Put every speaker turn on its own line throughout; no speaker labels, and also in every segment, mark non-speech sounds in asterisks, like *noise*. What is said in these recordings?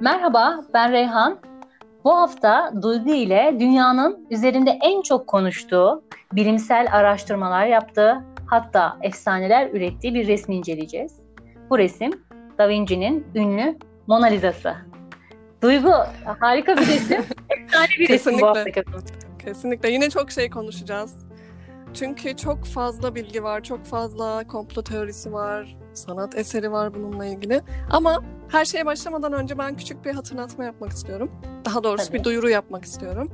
Merhaba, ben Reyhan. Bu hafta Duygu ile dünyanın üzerinde en çok konuştuğu, bilimsel araştırmalar yaptığı, hatta efsaneler ürettiği bir resmi inceleyeceğiz. Bu resim Da Vinci'nin ünlü Mona Lisa'sı. Duygu, harika bir resim. *laughs* Efsane bir resim bu haftaki.
Kesinlikle. Yine çok şey konuşacağız. Çünkü çok fazla bilgi var, çok fazla komplo teorisi var, sanat eseri var bununla ilgili. Ama her şeye başlamadan önce ben küçük bir hatırlatma yapmak istiyorum. Daha doğrusu Tabii. bir duyuru yapmak istiyorum.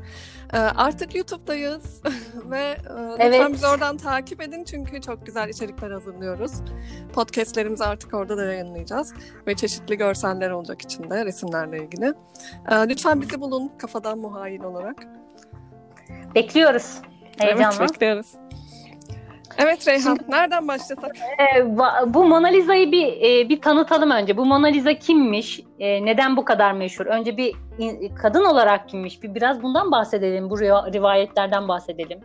Ee, artık YouTube'dayız *laughs* ve e, lütfen evet. bizi oradan takip edin çünkü çok güzel içerikler hazırlıyoruz. Podcastlerimizi artık orada da yayınlayacağız ve çeşitli görseller olacak içinde resimlerle ilgili. Ee, lütfen bizi bulun kafadan muhayil olarak.
Bekliyoruz. Heyecanla.
Evet bekliyoruz. Evet Reyhan, nereden başlasak?
E, bu Mona Lisa'yı bir e, bir tanıtalım önce. Bu Mona Lisa kimmiş? E, neden bu kadar meşhur? Önce bir in, kadın olarak kimmiş? Bir biraz bundan bahsedelim. Bu rivayetlerden bahsedelim.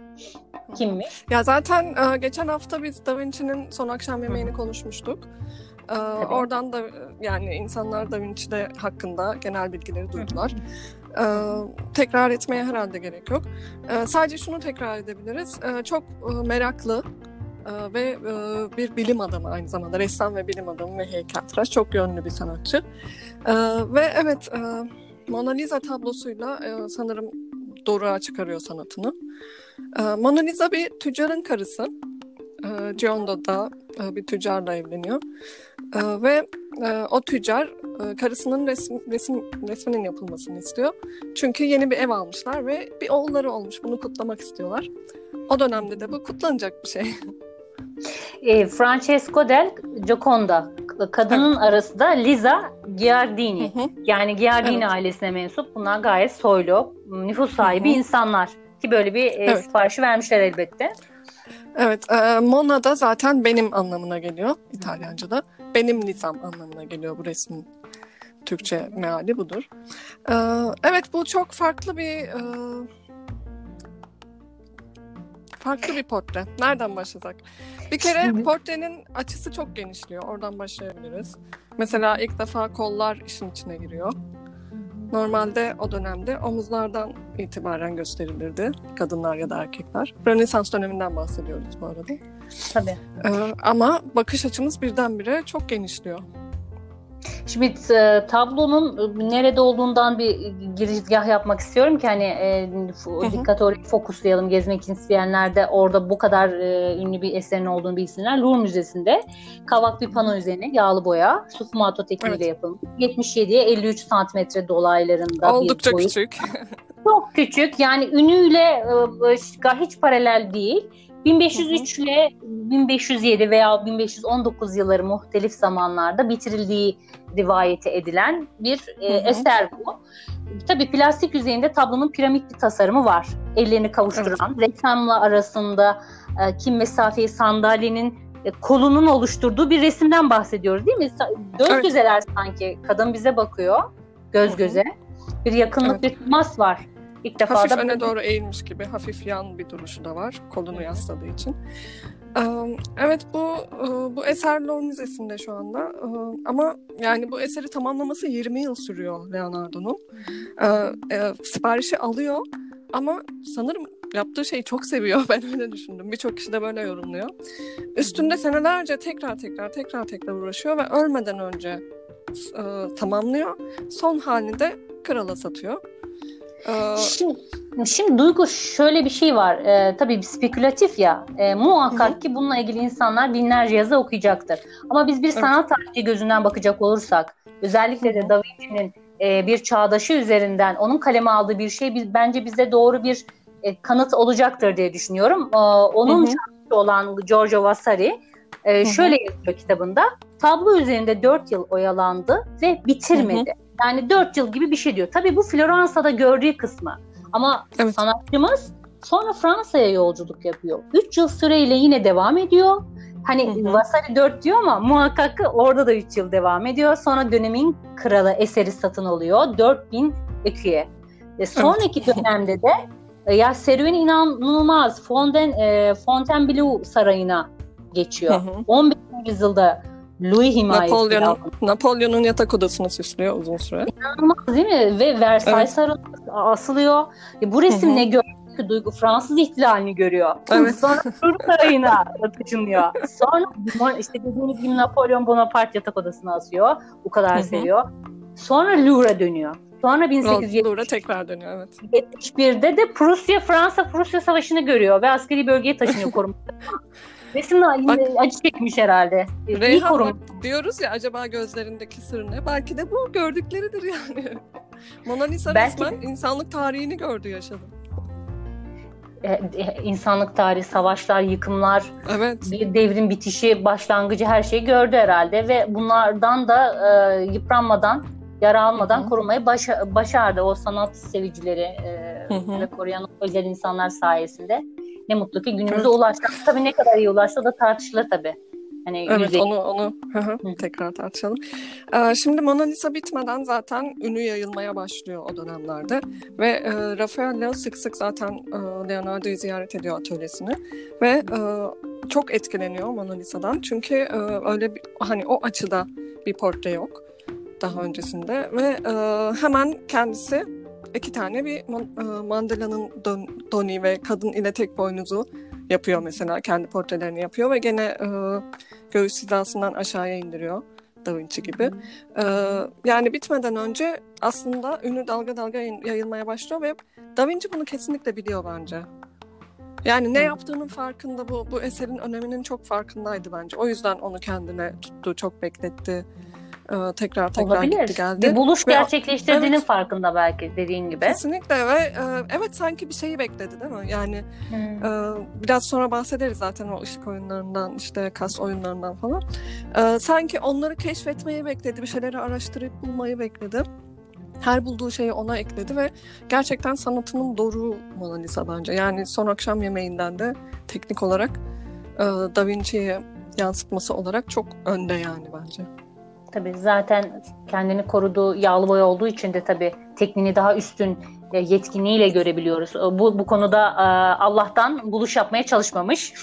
Kimmiş?
Ya zaten e, geçen hafta biz Da Vinci'nin Son Akşam Yemeğini konuşmuştuk. Ee, oradan da yani insanlar Da Vinci'de hakkında genel bilgileri duydular. Ee, tekrar etmeye herhalde gerek yok. Ee, sadece şunu tekrar edebiliriz. Ee, çok e, meraklı e, ve e, bir bilim adamı aynı zamanda ressam ve bilim adamı ve heykeltıraş çok yönlü bir sanatçı. Ve evet Mona Lisa tablosuyla sanırım doğruğa çıkarıyor sanatını. Mona Lisa bir tüccarın karısı. E, Giondo da e, bir tüccarla evleniyor. E, ve e, o tüccar e, karısının resim, resim resminin yapılmasını istiyor. Çünkü yeni bir ev almışlar ve bir oğulları olmuş. Bunu kutlamak istiyorlar. O dönemde de bu kutlanacak bir şey. *laughs*
E, Francesco del Gioconda kadının evet. arası da Liza Giardini. Hı hı. Yani Giardini evet. ailesine mensup. Bunlar gayet soylu, nüfus sahibi hı hı. insanlar. Ki böyle bir e, evet. siparişi vermişler elbette.
Evet, e, Mona da zaten benim anlamına geliyor İtalyanca'da. Benim lisam anlamına geliyor bu resmin Türkçe meali budur. E, evet, bu çok farklı bir e, farklı bir portre. Nereden başlasak? Bir kere portrenin açısı çok genişliyor. Oradan başlayabiliriz. Mesela ilk defa kollar işin içine giriyor. Normalde o dönemde omuzlardan itibaren gösterilirdi kadınlar ya da erkekler. Rönesans döneminden bahsediyoruz bu arada.
Tabii.
Ee, ama bakış açımız birdenbire çok genişliyor.
Şimdi e, tablonun e, nerede olduğundan bir girizgah yapmak istiyorum ki hani e, dikkati oraya fokuslayalım gezmek isteyenler de orada bu kadar e, ünlü bir eserin olduğunu bilsinler. Louvre Müzesi'nde kavak bir pano üzerine yağlı boya sufmato tekniğiyle evet. yapılmış. 77'ye 53 santimetre dolaylarında
Oldukça bir boyut. küçük.
Çok küçük yani ünüyle e, hiç paralel değil. 1503 ile 1507 veya 1519 yılları muhtelif zamanlarda bitirildiği rivayeti edilen bir e, eser bu. Tabii plastik yüzeyinde tablonun piramit bir tasarımı var. Ellerini kavuşturan, evet. reklamla arasında e, kim mesafeyi sandalyenin e, kolunun oluşturduğu bir resimden bahsediyoruz değil mi? Göz evet. gözeler sanki. Kadın bize bakıyor göz göze. Bir yakınlık, evet. bir temas var İlk defa
hafif
da
öne doğru eğilmiş gibi hafif yan bir duruşu da var kolunu yasladığı için. Evet bu bu eser Louvre Müzesi'nde şu anda ama yani bu eseri tamamlaması 20 yıl sürüyor Leonardo'nun. E, siparişi alıyor ama sanırım yaptığı şeyi çok seviyor. *laughs* Ben öyle düşündüm. Birçok kişi de böyle yorumluyor. Üstünde senelerce tekrar tekrar tekrar tekrar uğraşıyor ve ölmeden önce tamamlıyor. Son halini de krala satıyor.
Şimdi, şimdi Duygu şöyle bir şey var. Ee, tabii spekülatif ya. E, muhakkak Hı-hı. ki bununla ilgili insanlar binlerce yazı okuyacaktır. Ama biz bir sanat tarihi gözünden bakacak olursak, özellikle de Da Vinci'nin e, bir çağdaşı üzerinden onun kaleme aldığı bir şey biz, bence bize doğru bir e, kanıt olacaktır diye düşünüyorum. E, onun çağdaşı olan Giorgio Vasari e, şöyle yazıyor kitabında. Tablo üzerinde 4 yıl oyalandı ve bitirmedi. Hı hı. Yani 4 yıl gibi bir şey diyor. Tabii bu Floransa'da gördüğü kısmı. Ama evet. sanatçımız sonra Fransa'ya yolculuk yapıyor. 3 yıl süreyle yine devam ediyor. Hani hı hı. Vasari 4 diyor ama muhakkak orada da 3 yıl devam ediyor. Sonra dönemin kralı eseri satın alıyor. 4000 eküye. E sonraki evet. dönemde de e, ya serüven inanılmaz. Fontaine, e, Fontainebleau Sarayı'na geçiyor. Hı hı. 15. yüzyılda Louis himayesi.
Napolyon'un, Napolyon'un yatak odasını süslüyor uzun süre.
İnanılmaz değil mi? Ve Versailles evet. asılıyor. E, bu resim Hı-hı. ne görüyor ki Duygu? Fransız ihtilalini görüyor. *laughs* Evet. Sonra Türk Sarayı'na taşınıyor. Sonra işte dediğimiz gibi Napolyon Bonaparte yatak odasına asıyor. Bu kadar Hı-hı. seviyor. Sonra Louvre'a dönüyor. Sonra 1870
tekrar dönüyor evet.
71'de de Prusya Fransa Prusya Savaşı'nı görüyor ve askeri bölgeye taşınıyor koruma. *laughs* Resim acı çekmiş herhalde.
Reyhan bak, diyoruz ya acaba gözlerindeki sır ne? Belki de bu gördükleridir yani. *laughs* Mona Lisa Belki resmen insanlık tarihini gördü yaşadı.
Ee, insanlık tarihi, savaşlar, yıkımlar, evet. bir devrin bitişi, başlangıcı her şeyi gördü herhalde ve bunlardan da e, yıpranmadan yara almadan Hı-hı. korumayı başa- başardı o sanat sevicileri e, ve koruyan özel insanlar sayesinde. Ne mutlu ki günümüze evet. ulaştı. Tabii ne kadar iyi ulaştı o da tartışılır tabii.
Hani evet yüzey... onu onu tekrar tartışalım. Ee, şimdi Mona Lisa bitmeden zaten ünü yayılmaya başlıyor o dönemlerde ve e, Raffaello sık sık zaten e, Leonardo'yu ziyaret ediyor atölyesini ve e, çok etkileniyor Mona Lisa'dan çünkü e, öyle bir, hani o açıda bir portre yok daha öncesinde ve e, hemen kendisi iki tane bir e, Mandela'nın don, doni ve kadın ile tek boynuzu yapıyor mesela kendi portrelerini yapıyor ve gene e, göğüs hizasından aşağıya indiriyor Da Vinci gibi. E, yani bitmeden önce aslında ünlü dalga dalga yayılmaya başlıyor ve Da Vinci bunu kesinlikle biliyor bence. Yani ne yaptığının farkında bu bu eserin öneminin çok farkındaydı bence. O yüzden onu kendine tuttu, çok bekletti tekrar tekrar Olabilir. gitti geldi.
Bir buluş ve, gerçekleştirdiğinin evet, farkında belki dediğin gibi.
Kesinlikle ve e, evet sanki bir şeyi bekledi değil mi? Yani hmm. e, biraz sonra bahsederiz zaten o ışık oyunlarından işte kas oyunlarından falan. E, sanki onları keşfetmeyi bekledi, bir şeyleri araştırıp bulmayı bekledi. Her bulduğu şeyi ona ekledi ve gerçekten sanatının doğru Mona Lisa bence. Yani son akşam yemeğinden de teknik olarak e, Da Vinci'ye yansıtması olarak çok önde yani bence.
Tabii zaten kendini koruduğu yağlı boya olduğu için de tabii tekniğini daha üstün e, yetkinliğiyle görebiliyoruz. Bu bu konuda e, Allah'tan buluş yapmaya çalışmamış.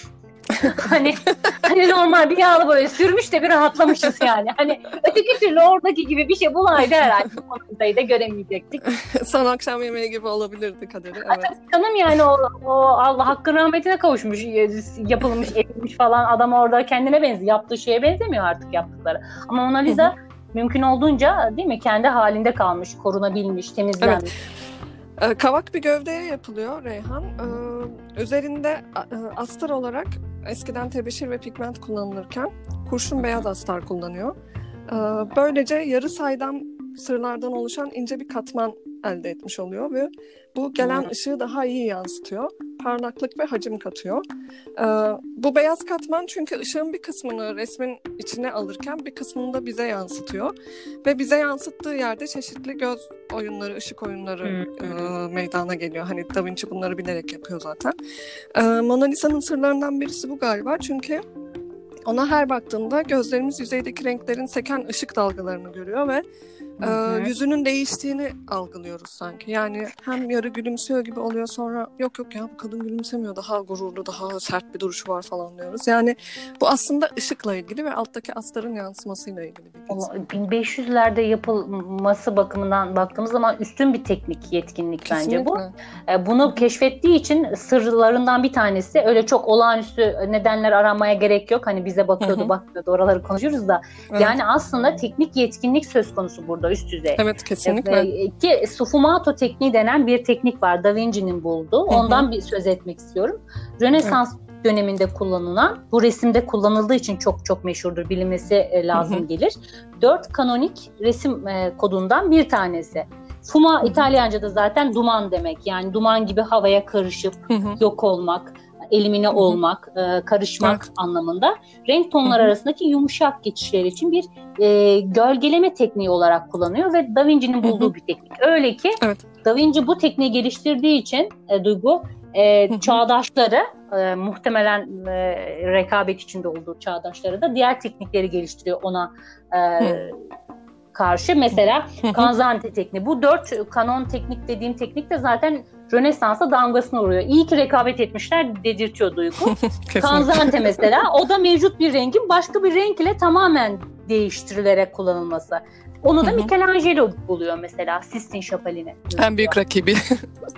*laughs* hani hani normal bir yağlı boya sürmüş de bir rahatlamışız yani. Hani öteki türlü oradaki gibi bir şey bulaydı herhalde konudayı da göremeyecektik. *laughs*
Son akşam yemeği gibi olabilirdi kaderi. Evet.
Canım yani o, o Allah hakkın rahmetine kavuşmuş, e, yapılmış, edilmiş falan. Adam orada kendine benziyor. Yaptığı şeye benzemiyor artık yaptıkları. Ama Mona Lisa mümkün olduğunca değil mi kendi halinde kalmış, korunabilmiş, temizlenmiş.
Evet. Ee, kavak bir gövdeye yapılıyor Reyhan. Ee, üzerinde e, astar olarak eskiden tebeşir ve pigment kullanılırken kurşun beyaz astar kullanıyor. Ee, böylece yarı saydam sırlardan oluşan ince bir katman elde etmiş oluyor ve bu gelen hmm. ışığı daha iyi yansıtıyor. Parlaklık ve hacim katıyor. Ee, bu beyaz katman çünkü ışığın bir kısmını resmin içine alırken bir kısmını da bize yansıtıyor. Ve bize yansıttığı yerde çeşitli göz oyunları, ışık oyunları e, meydana geliyor. Hani Da Vinci bunları bilerek yapıyor zaten. Ee, Mona Lisa'nın sırlarından birisi bu galiba çünkü ona her baktığında gözlerimiz yüzeydeki renklerin seken ışık dalgalarını görüyor ve e, yüzünün değiştiğini algılıyoruz sanki. Yani hem yarı gülümsüyor gibi oluyor sonra yok yok ya bu kadın gülümsemiyor daha gururlu daha sert bir duruşu var falan diyoruz. Yani bu aslında ışıkla ilgili ve alttaki astarın yansımasıyla ilgili bir
kez. 1500'lerde yapılması bakımından baktığımız zaman üstün bir teknik yetkinlik Kesinlikle. bence bu. E, bunu keşfettiği için sırlarından bir tanesi öyle çok olağanüstü nedenler aramaya gerek yok. Hani bize bakıyordu Hı-hı. bakıyordu oraları konuşuyoruz da. Evet. Yani aslında teknik yetkinlik söz konusu burada üst düzey.
Evet kesinlikle.
E, ki Sfumato tekniği denen bir teknik var Da Vinci'nin bulduğu. Ondan Hı-hı. bir söz etmek istiyorum. Rönesans evet. döneminde kullanılan, bu resimde kullanıldığı için çok çok meşhurdur, bilinmesi e, lazım Hı-hı. gelir. Dört kanonik resim e, kodundan bir tanesi. Fuma İtalyanca'da zaten duman demek. Yani duman gibi havaya karışıp Hı-hı. yok olmak elimine olmak, e, karışmak evet. anlamında. Renk tonları arasındaki yumuşak geçişler için bir e, gölgeleme tekniği olarak kullanıyor ve Da Vinci'nin bulduğu bir teknik. Öyle ki evet. Da Vinci bu tekniği geliştirdiği için e, Duygu e, çağdaşları e, muhtemelen e, rekabet içinde olduğu çağdaşları da diğer teknikleri geliştiriyor ona e, karşı. Mesela Kanzante tekniği. Bu dört kanon teknik dediğim teknik de zaten Rönesans'a damgasını vuruyor. İyi ki rekabet etmişler dedirtiyor Duygu. *laughs* Kanzante mesela o da mevcut bir rengin başka bir renk ile tamamen değiştirilerek kullanılması. Onu da Michelangelo buluyor mesela Sistine Şapeli'ni.
En büyük rakibi.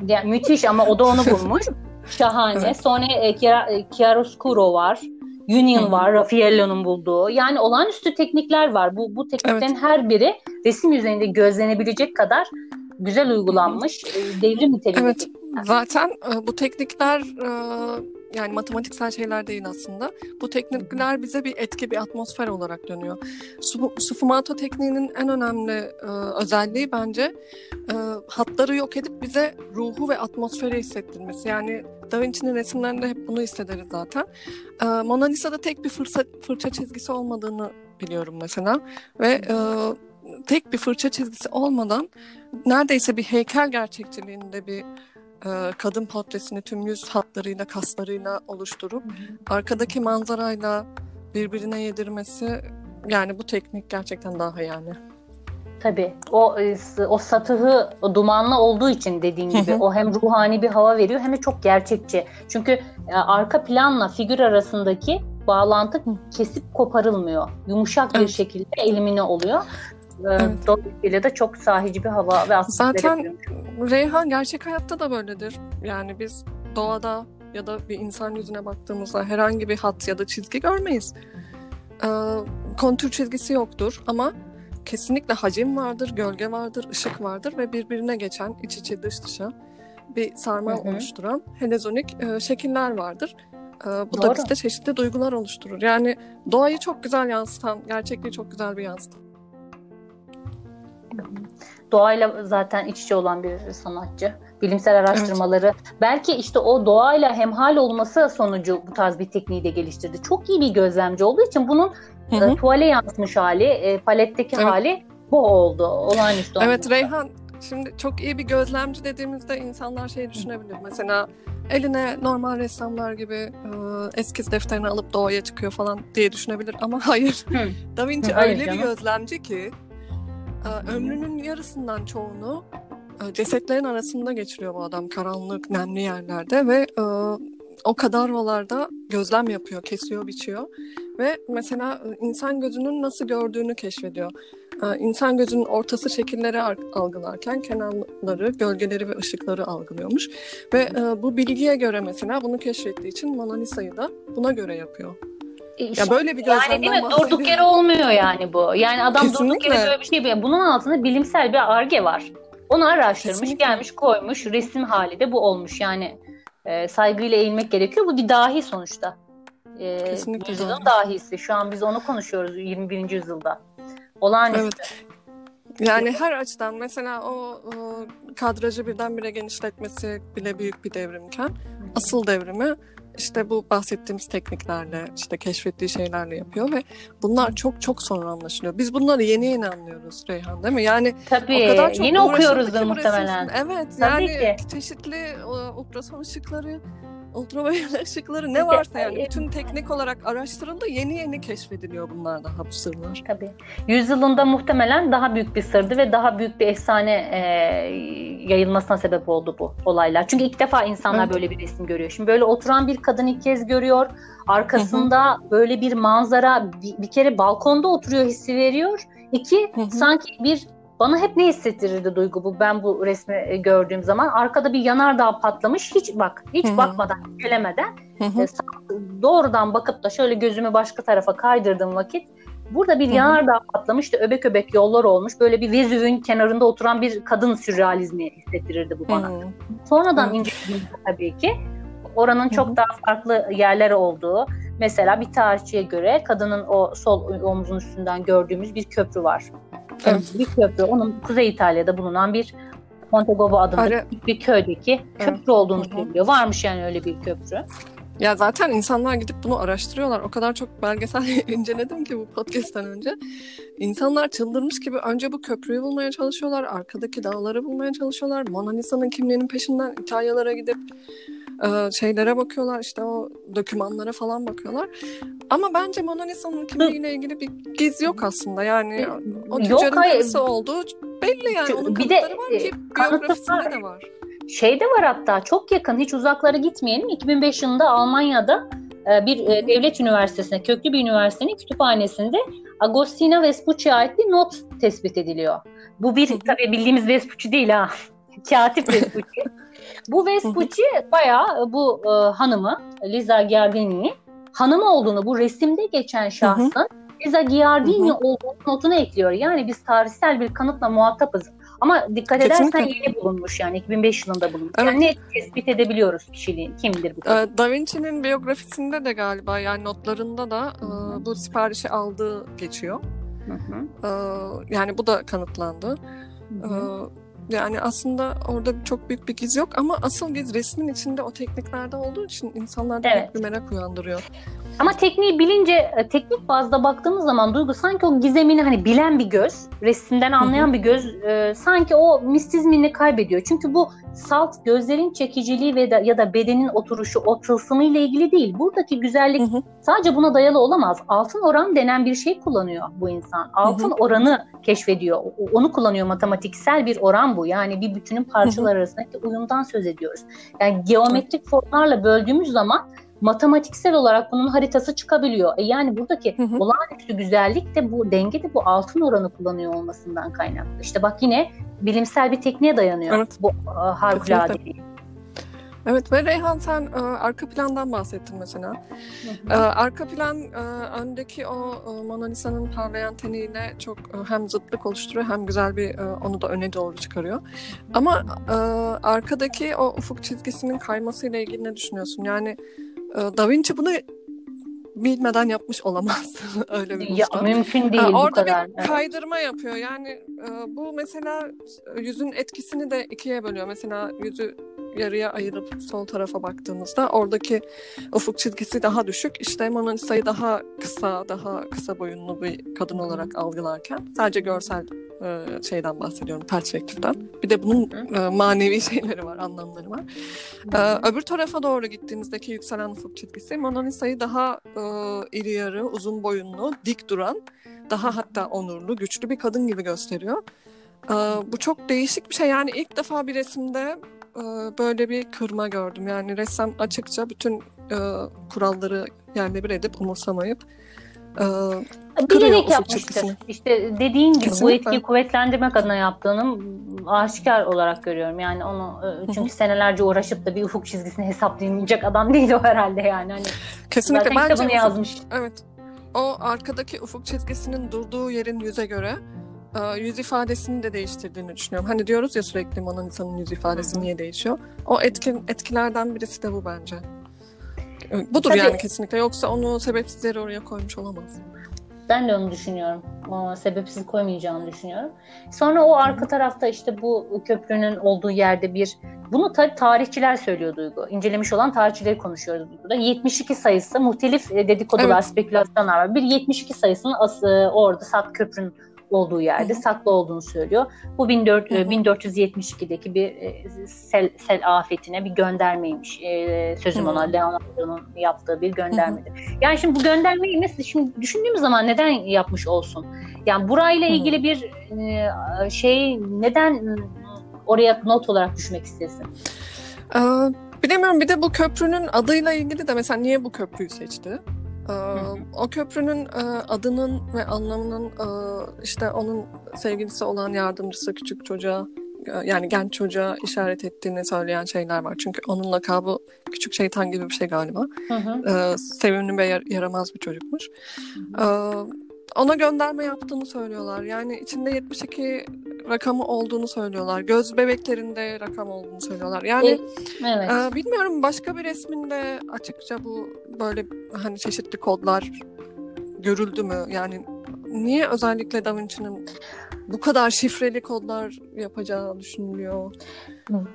Yani müthiş ama o da onu *laughs* bulmuş. Şahane. Evet. Sonra e, Chiaroscuro var. Union Hı-hı. var, Raffaello'nun bulduğu. Yani olağanüstü teknikler var. Bu bu tekniklerin evet. her biri resim üzerinde gözlenebilecek kadar güzel uygulanmış. Hı-hı. Devrim niteliğinde.
Evet. Zaten e, bu teknikler e, yani matematiksel şeyler değil aslında. Bu teknikler bize bir etki, bir atmosfer olarak dönüyor. Sfumato tekniğinin en önemli e, özelliği bence e, hatları yok edip bize ruhu ve atmosferi hissettirmesi. Yani Da Vinci'nin resimlerinde hep bunu hissederiz zaten. E, Mona Lisa'da tek bir fırça, fırça çizgisi olmadığını biliyorum mesela. Ve e, tek bir fırça çizgisi olmadan neredeyse bir heykel gerçekçiliğinde bir e, kadın portresini tüm yüz hatlarıyla, kaslarıyla oluşturup arkadaki manzarayla birbirine yedirmesi yani bu teknik gerçekten daha yani.
Tabii. O e, o satıhı o dumanlı olduğu için dediğin gibi o hem ruhani bir hava veriyor hem de çok gerçekçi. Çünkü e, arka planla figür arasındaki bağlantı kesip koparılmıyor. Yumuşak bir şekilde elimine oluyor. Evet. Dolayısıyla da çok sahici bir hava ve atmosfer
Zaten Reyhan gerçek hayatta da böyledir. Yani biz doğada ya da bir insan yüzüne baktığımızda herhangi bir hat ya da çizgi görmeyiz. Ee, kontür çizgisi yoktur ama kesinlikle hacim vardır, gölge vardır, ışık vardır ve birbirine geçen iç içe dış dışa bir sarmal oluşturan helezonik e, şekiller vardır. E, bu Doğru. da bizde çeşitli duygular oluşturur. Yani doğayı çok güzel yansıtan, gerçekliği çok güzel bir yansıtan
Doğayla zaten iç içe olan bir sanatçı. Bilimsel araştırmaları. Evet. Belki işte o doğayla hemhal olması sonucu bu tarz bir tekniği de geliştirdi. Çok iyi bir gözlemci olduğu için bunun hı hı. E, tuvale yansımış hali, e, paletteki evet. hali bu oldu. Olağanüstü
Evet oldu. Reyhan Şimdi çok iyi bir gözlemci dediğimizde insanlar şey düşünebilir. Mesela eline normal ressamlar gibi e, eskiz defterini alıp doğaya çıkıyor falan diye düşünebilir ama *laughs* hayır. da Vinci öyle bir gözlemci ki ömrünün yarısından çoğunu e, cesetlerin arasında geçiriyor bu adam karanlık, nemli yerlerde ve e, o kadavralarda gözlem yapıyor, kesiyor, biçiyor ve mesela e, insan gözünün nasıl gördüğünü keşfediyor. İnsan gözünün ortası şekilleri algılarken kenarları, gölgeleri ve ışıkları algılıyormuş. Ve bu bilgiye göre mesela bunu keşfettiği için Mona Lisa'yı da buna göre yapıyor.
İşte, ya böyle bir yani değil mi? Durduk yere olmuyor yani bu. Yani adam Kesinlikle. durduk yere böyle bir şey yapıyor. Bunun altında bilimsel bir arge var. Onu araştırmış, Kesinlikle. gelmiş, koymuş. Resim hali de bu olmuş. Yani e, saygıyla eğilmek gerekiyor. Bu bir dahi sonuçta. E, Kesinlikle yüzyılın dahisi. Şu an biz onu konuşuyoruz 21. yüzyılda. Olağanüstü. Evet.
Yani her açıdan mesela o, o kadrajı birdenbire genişletmesi bile büyük bir devrimken asıl devrimi işte bu bahsettiğimiz tekniklerle, işte keşfettiği şeylerle yapıyor ve bunlar çok çok sonra anlaşılıyor. Biz bunları yeni yeni anlıyoruz Reyhan değil mi? Yani
Tabii, o kadar çok yeni okuyoruzdur muhtemelen.
Evet Tabii yani ki. çeşitli ultrason ışıkları, ultraviyole *laughs* ışıkları ne varsa yani bütün teknik olarak araştırıldı. Yeni yeni keşfediliyor bunlar daha bu sırlar.
Tabii. Yüzyılında muhtemelen daha büyük bir sırdı ve daha büyük bir efsane e, yayılmasına sebep oldu bu olaylar. Çünkü ilk defa insanlar evet. böyle bir resim görüyor. Şimdi böyle oturan bir kadın ilk kez görüyor. Arkasında Hı-hı. böyle bir manzara bir, bir kere balkonda oturuyor hissi veriyor. İki Hı-hı. sanki bir bana hep ne hissettirirdi duygu bu ben bu resmi e, gördüğüm zaman. Arkada bir yanardağ patlamış. Hiç bak, hiç Hı-hı. bakmadan, incelemeden e, doğrudan bakıp da şöyle gözümü başka tarafa kaydırdığım vakit burada bir Hı-hı. yanardağ patlamış işte öbek öbek yollar olmuş. Böyle bir Vezüv'ün kenarında oturan bir kadın sürrealizmi hissettirirdi bu bana. Hı-hı. Sonradan inceledim tabii ki. Oranın Hı-hı. çok daha farklı yerler olduğu. Mesela bir tarihçiye göre kadının o sol omzun üstünden gördüğümüz bir köprü var. Evet. Bir köprü. Onun Kuzey İtalya'da bulunan bir Montegobo adında Ara... bir köydeki köprü evet. olduğunu söylüyor. Varmış yani öyle bir köprü.
Ya zaten insanlar gidip bunu araştırıyorlar. O kadar çok belgesel *laughs* inceledim ki bu podcast'ten önce. İnsanlar çıldırmış gibi önce bu köprüyü bulmaya çalışıyorlar. Arkadaki dağları bulmaya çalışıyorlar. Mona Lisa'nın kimliğinin peşinden İtalyalara gidip e, şeylere bakıyorlar işte o dokümanlara falan bakıyorlar. Ama bence Mona Lisa'nın kimliğiyle ilgili bir giz yok aslında. Yani o
Yok,
tüccarın karısı olduğu belli yani. Onun
Bir de,
var ki
e,
biyografisinde de var.
Şey de var hatta çok yakın hiç uzaklara gitmeyelim. 2005 yılında Almanya'da e, bir e, devlet üniversitesine, köklü bir üniversitenin kütüphanesinde Agostina Vespucci'ye ait bir not tespit ediliyor. Bu bir tabii bildiğimiz Vespucci değil ha. *laughs* Katip Vespucci. bu Vespucci bayağı bu e, hanımı Liza Giardini'nin hanımı olduğunu bu resimde geçen şahsın Liza Giardini olduğunu notuna ekliyor. Yani biz tarihsel bir kanıtla muhatapız. Ama dikkat edersen
Kesinlikle.
yeni bulunmuş yani 2005 yılında bulunmuş.
Evet.
Yani net tespit edebiliyoruz kişiliğini. Kimdir bu?
Ee, Da Vinci'nin biyografisinde de galiba yani notlarında da e,
hı.
bu siparişi aldığı geçiyor.
Hı hı,
Ee, Yani bu da kanıtlandı.
hı hı.
Ee, Yani aslında orada çok büyük bir giz yok ama asıl giz resmin içinde o tekniklerde olduğu için insanlarda
Evet.
büyük bir merak uyandırıyor.
Ama tekniği bilince, e, teknik bazda baktığımız zaman Duygu sanki o gizemini hani bilen bir göz, resimden anlayan bir göz e, sanki o mistizmini kaybediyor. Çünkü bu salt gözlerin çekiciliği ve da, ya da bedenin oturuşu, o tılsımı ile ilgili değil. Buradaki güzellik
Hı hı.
sadece buna dayalı olamaz. Altın oran denen bir şey kullanıyor bu insan. Altın oranı keşfediyor. Onu kullanıyor matematiksel bir oran bu. Yani bir bütünün parçalar arasındaki uyumdan söz ediyoruz. Yani geometrik formlarla böldüğümüz zaman matematiksel olarak bunun haritası çıkabiliyor. E yani buradaki
Hı hı.
olağanüstü güzellik de bu denge de bu altın oranı kullanıyor olmasından kaynaklı. İşte bak yine bilimsel bir tekniğe dayanıyor
Evet.
bu e, harikulade.
Evet ve Reyhan sen e, arka plandan bahsettin mesela. E, arka plan e, öndeki o e, Mona Lisa'nın parlayan teniyle çok e, hem zıtlık oluşturuyor hem güzel bir e, onu da öne doğru çıkarıyor. Ama e, arkadaki o ufuk çizgisinin kaymasıyla ilgili ne düşünüyorsun? Yani Da Vinci bunu bilmeden yapmış olamaz. *laughs* Öyle bir
Ya,
usta.
mümkün değil
Ha,
bu
orada
kadar.
bir
Evet.
kaydırma yapıyor. Yani e, bu mesela yüzün etkisini de ikiye bölüyor. Mesela yüzü yarıya ayırıp sol tarafa baktığımızda oradaki ufuk çizgisi daha düşük. İşte Mona Lisa'yı daha kısa, daha kısa boyunlu bir kadın olarak algılarken sadece görsel e, şeyden bahsediyorum, perspektiften. Bir de bunun e, manevi *laughs* şeyleri var, anlamları var. Ee, öbür tarafa doğru gittiğimizdeki yükselen ufuk çizgisi Mona Lisa'yı daha e, iri yarı, uzun boyunlu, dik duran, daha hatta onurlu, güçlü bir kadın gibi gösteriyor. Bu çok değişik bir şey. Yani ilk defa bir resimde e, böyle bir kırma gördüm. Yani ressam açıkça bütün e, kuralları yerle bir edip umursamayıp e,
Bilerek yapmıştır. İşte dediğin gibi bu
Kesinlikle.
etkiyi kuvvetlendirmek adına yaptığını aşikar olarak görüyorum. Yani onu e, çünkü senelerce uğraşıp da bir ufuk çizgisini *laughs* hesaplayamayacak adam değil o herhalde yani. Hani
kesinlikle
zaten
bence
kitabını yazmış.
Evet. O arkadaki ufuk çizgisinin durduğu yerin yüze göre yüz ifadesini de değiştirdiğini düşünüyorum. Hani diyoruz ya sürekli Mona Lisa'nın yüz ifadesi niye değişiyor? O etkin etkilerden birisi de bu bence. E, Budur
Tabii.
yani kesinlikle. Yoksa onu sebepsiz yere oraya koymuş olamaz.
Ben de onu düşünüyorum. O, sebepsiz koymayacağını düşünüyorum. Sonra o arka tarafta işte bu köprünün olduğu yerde bir bunu tabii tarihçiler söylüyor Duygu. İncelemiş olan tarihçileri konuşuyoruz burada. 72 sayısı muhtelif e, dedikodular,
Evet.
spekülasyonlar var. Bir 72 sayısının as, e, orada sak köprünün olduğu yerde
Hı hı.
saklı olduğunu söylüyor. Bu 14,
Hı hı.
1472'deki bir e, sel, sel afetine bir göndermeymiş. E, sözüm
Hı.
ona Leonardo'nun yaptığı bir göndermedir. Yani şimdi bu göndermeyi nasıl şimdi düşündüğümüz zaman neden yapmış olsun? Yani burayla ilgili bir e, şey neden e, oraya not olarak düşmek istesin?
Ee, bilemiyorum bir de bu köprünün adıyla ilgili de mesela niye bu köprüyü seçti? Ee, o köprünün e, adının ve anlamının e, işte onun sevgilisi olan yardımcısı küçük çocuğa e, yani genç çocuğa işaret ettiğini söyleyen şeyler var. Çünkü onun lakabı küçük şeytan gibi bir şey galiba.
Hı hı.
Ee, sevimli ve yar- yaramaz bir çocukmuş. Ee, ona gönderme yaptığını söylüyorlar. Yani içinde 72 rakamı olduğunu söylüyorlar. Göz bebeklerinde rakam olduğunu söylüyorlar. Yani
E, evet.
ee, bilmiyorum başka bir resminde açıkça bu böyle hani çeşitli kodlar görüldü mü? Yani niye özellikle Da Vinci'nin bu kadar şifreli kodlar yapacağı düşünülüyor?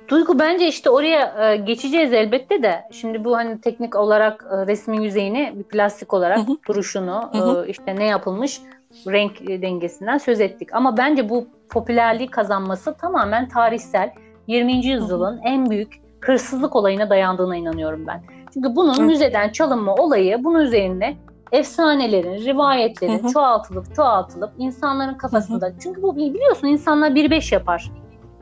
Duygu bence işte oraya e, geçeceğiz elbette de. Şimdi bu hani teknik olarak e, resmin yüzeyini bir plastik olarak
Hı hı.
duruşunu
Hı hı.
e, işte ne yapılmış renk e, dengesinden söz ettik. Ama bence bu popülerliği kazanması tamamen tarihsel. 20. yüzyılın en büyük hırsızlık olayına dayandığına inanıyorum ben. Çünkü bunun
Hı.
müzeden çalınma olayı bunun üzerine efsanelerin, rivayetlerin çoğaltılıp çoğaltılıp insanların kafasında. Çünkü bu biliyorsun insanlar bir beş yapar.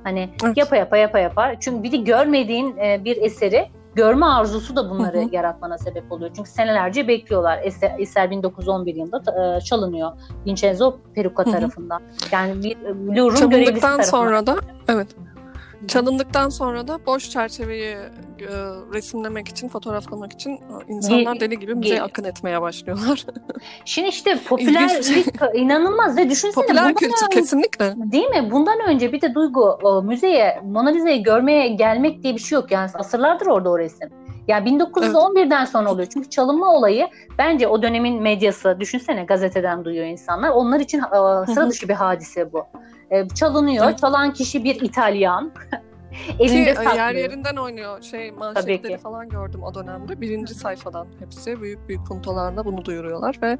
Hani
Evet.
yapa yapa yapa yapar. Çünkü bir de görmediğin e, bir eseri görme arzusu da bunları
Hı hı.
yaratmana sebep oluyor. Çünkü senelerce bekliyorlar. Eser, eser 1911 yılında e, çalınıyor. Vincenzo Peruca
Hı hı.
tarafından. Yani bir e, Louvre'un görevlisi tarafından.
sonra da evet. Çalındıktan sonra da boş çerçeveyi e, resimlemek için, fotoğraflamak için e, insanlar deli gibi müzeye
ge-
akın etmeye başlıyorlar. *laughs*
Şimdi işte popülerlik inanılmaz ve düşünsene
Popüler kültür
önce-
kesinlikle.
Değil mi? Bundan önce bir de Duygu müzeye Mona Lisa'yı görmeye gelmek diye bir şey yok. Yani asırlardır orada o resim. Yani 1911'den sonra oluyor. Çünkü çalınma olayı bence o dönemin medyası düşünsene gazeteden duyuyor insanlar. Onlar için e, sıra dışı bir hadise bu. E, çalınıyor.
Evet.
Çalan kişi bir İtalyan. *laughs*
Ki
Elinde
e, yer
saklıyor.
yerinden oynuyor. Şey
ki.
manşetleri falan gördüm o dönemde. Birinci sayfadan hepsi büyük büyük puntolarla bunu duyuruyorlar ve